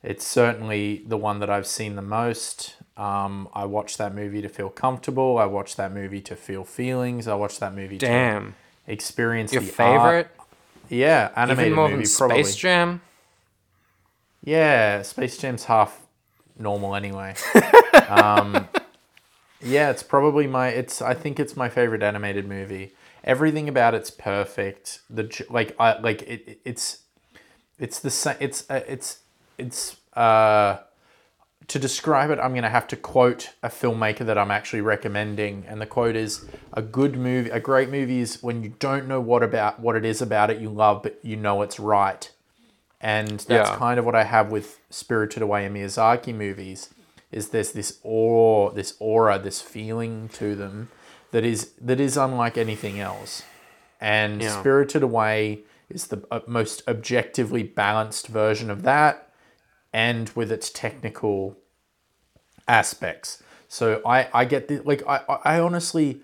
It's certainly the one that I've seen the most. Um, I watched that movie to feel comfortable. I watched that movie to feel feelings. I watched that movie Damn, to experience your the favorite, art. Yeah, animated even more movie than probably. Space Jam. Yeah, Space Jam's half normal anyway. um, yeah, it's probably my. It's. I think it's my favorite animated movie. Everything about it's perfect. The like, I like it. it- It's, it's the same. It's. Uh, it's. It's. Uh, to describe it, I'm going to have to quote a filmmaker that I'm actually recommending, and the quote is: "A good movie, a great movie is when you don't know what about what it is about it you love, but you know it's right." And that's Yeah. kind of what I have with Spirited Away and Miyazaki movies. Is there's this awe, this aura, this feeling to them that is that is unlike anything else. And Yeah. Spirited Away is the uh, most objectively balanced version of that, and with its technical aspects. So I I get the like I I I honestly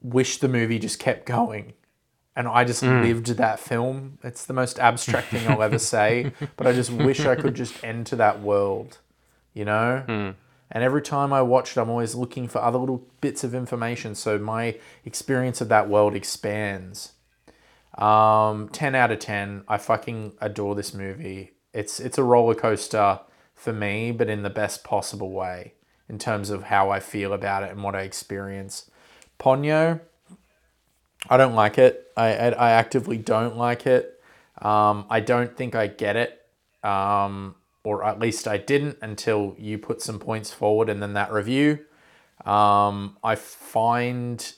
wish the movie just kept going. And I just lived that film. It's the most abstract thing I'll ever say, but I just wish I could just enter that world, you know? And every time I watch it, I'm always looking for other little bits of information so my experience of that world expands. Um, 10 out of 10. I fucking adore this movie. It's it's a roller coaster for me, but in the best possible way in terms of how I feel about it and what I experience. Ponyo, I don't like it. I, I, I actively don't like it. Um, I don't think I get it. Um, or at least I didn't until you put some points forward and then that review. Um, I find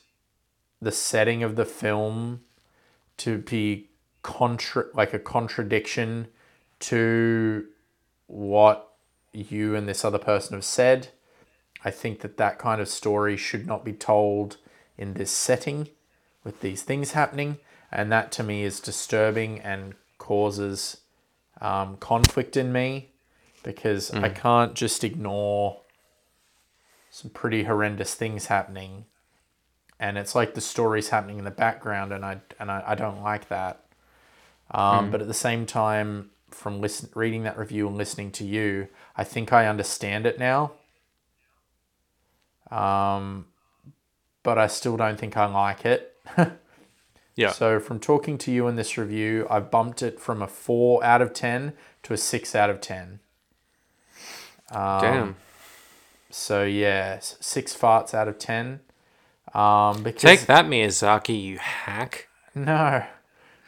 the setting of the film to be contra- like a contradiction to what you and this other person have said. I think that that kind of story should not be told in this setting with these things happening. And that to me is disturbing and causes um, conflict in me because I can't just ignore some pretty horrendous things happening, and it's like the story's happening in the background, and I and I, I don't like that. Um, But at the same time, from listen, reading that review and listening to you, I think I understand it now. Um, but I still don't think I like it. Yeah. So from talking to you in this review, I've bumped it from a four out of ten to a six out of ten. Damn. So yeah, six farts out of ten. Um, because Take that, Miyazaki, you hack. no,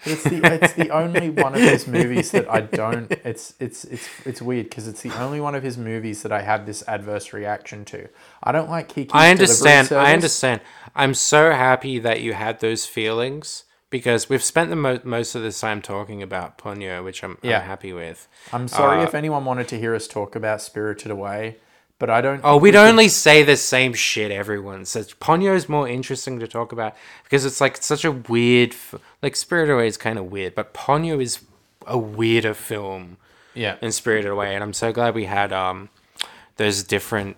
it's the it's the only one of his movies that I don't. It's it's it's it's weird because it's the only one of his movies that I have this adverse reaction to. I don't like Kiki's I understand. I understand. I'm so happy that you had those feelings because we've spent the mo- most of this time talking about Ponyo, which I'm, Yeah. I'm happy with. I'm sorry Uh, if anyone wanted to hear us talk about Spirited Away, but I don't. Oh, we'd could- only say the same shit everyone says. Ponyo is more interesting to talk about because it's like such a weird, f- like Spirited Away is kind of weird, but Ponyo is a weirder film Yeah. than Spirited Away, and I'm so glad we had um those different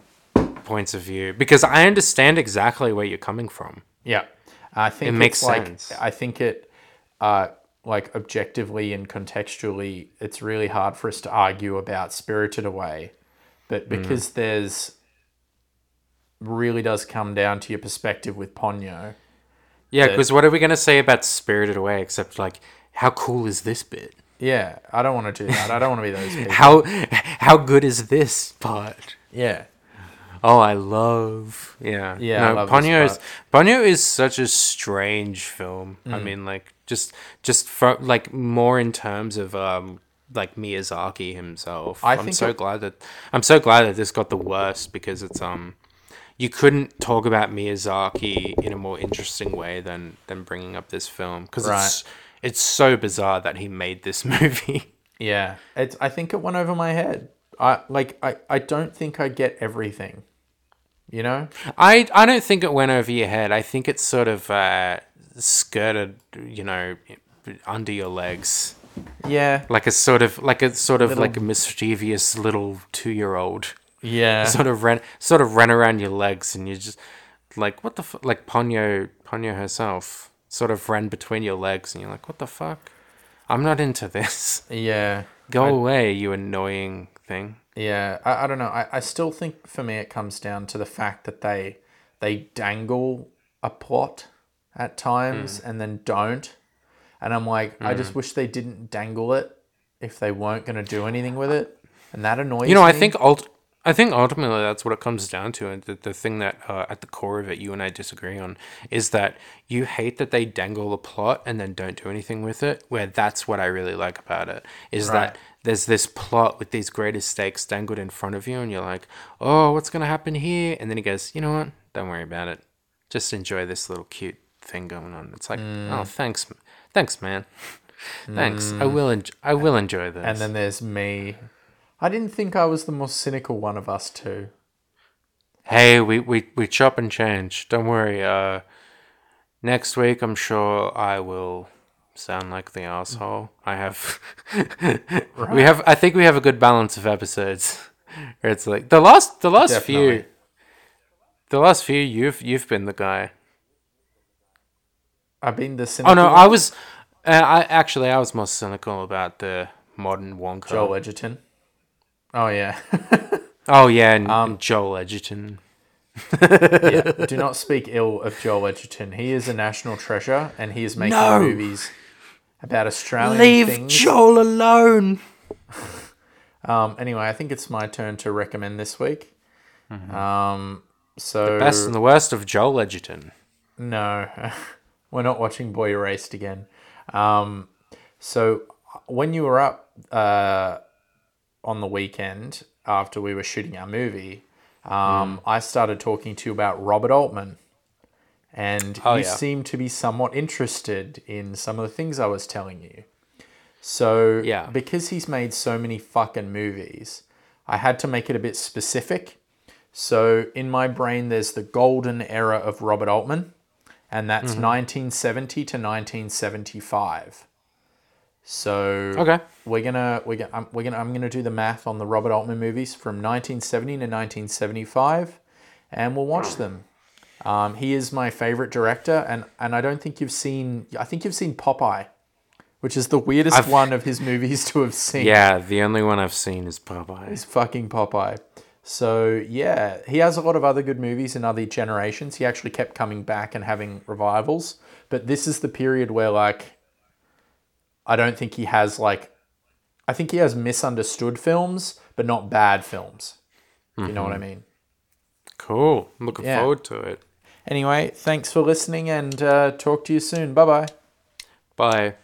points of view because I understand exactly where you're coming from. Yeah, I think It makes like sense. I think it, uh, like objectively and contextually, it's really hard for us to argue about Spirited Away, but Mm. because there's really does come down to your perspective with Ponyo. Yeah, because what are we gonna say about Spirited Away except like how cool is this bit? Yeah, I don't want to do that. I don't want to be those people. How how good is this part? Yeah, Oh, I love yeah. Yeah, I no, Ponyo is. Ponyo is such a strange film. I Mm. mean, like just just for like more in terms of um like Miyazaki himself. I I'm so it- glad that I'm so glad that this got the worst because it's um you couldn't talk about Miyazaki in a more interesting way than than bringing up this film because it's it's so bizarre that he made this movie. yeah. It's. I think it went over my head. I like. I. I don't think I get everything. You know. I I don't think it went over your head. I think it sort of uh, skirted, you know, under your legs, Yeah. like a sort of like a sort of Little- like a mischievous little two year old. Yeah. Sort of ran sort of ran around your legs, and you just like what the fu-? like Ponyo Ponyo herself sort of ran between your legs, and you're like, what the fuck? I'm not into this. yeah. Go away, you annoying thing. Yeah, I, I don't know. I, I still think for me it comes down to the fact that they they dangle a plot at times Hmm. and then don't. And I'm like, I just wish they didn't dangle it if they weren't going to do anything with it. And that annoys You know, I think ult- I think ultimately that's what it comes down to, and the, the thing that uh, at the core of it, you and I disagree on, is that you hate that they dangle the plot and then don't do anything with it. Where that's what I really like about it is Right. that there's this plot with these greatest stakes dangled in front of you, and you're like, oh, what's gonna happen here? And then he goes, you know what? Don't worry about it. Just enjoy this little cute thing going on. It's like, Mm. oh, thanks, thanks, man. Thanks. I will. En- I will enjoy this. Mm. And then there's me. I didn't think I was the most cynical one of us two. Hey, we, we, we chop and change. Don't worry. Uh, next week, I'm sure I will sound like the asshole. I have. We have. I think we have a good balance of episodes. Where it's like the last, the last Definitely. few, the last few. You've you've been the guy. I've been the cynical Oh no. I was. Uh, I actually I was more cynical about the modern Wonka. Joel Edgerton. Oh yeah. Oh yeah, and, Um, and Joel Edgerton. yeah. Do not speak ill of Joel Edgerton. He is a national treasure, and he is making No. movies about Australian Leave things. Joel alone. Um, anyway, I think it's my turn to recommend this week. Um, so the Best and the worst of Joel Edgerton. no, we're not watching Boy Erased again. Um, so when you were up uh, on the weekend after we were shooting our movie, um, I started talking to you about Robert Altman. And Oh, you yeah. seemed to be somewhat interested in some of the things I was telling you. So, Yeah. because he's made so many fucking movies, I had to make it a bit specific. So, in my brain, there's the golden era of Robert Altman, and that's 1970 to 1975. So Okay. we're gonna we're gonna I'm, we're gonna I'm gonna do the math on the Robert Altman movies from 1970 to 1975, and we'll watch them. Um, he is my favorite director, and and I don't think you've seen. I think you've seen Popeye, which is the weirdest I've- one of his movies to have seen. Yeah, the only one I've seen is Popeye. It's fucking Popeye. So yeah, he has a lot of other good movies in other generations. He actually kept coming back and having revivals, but this is the period where like I don't think he has like I think he has misunderstood films, but not bad films. You know what I mean? Cool. Looking Yeah. forward to it. Anyway, thanks for listening and uh, talk to you soon. Bye bye. Bye.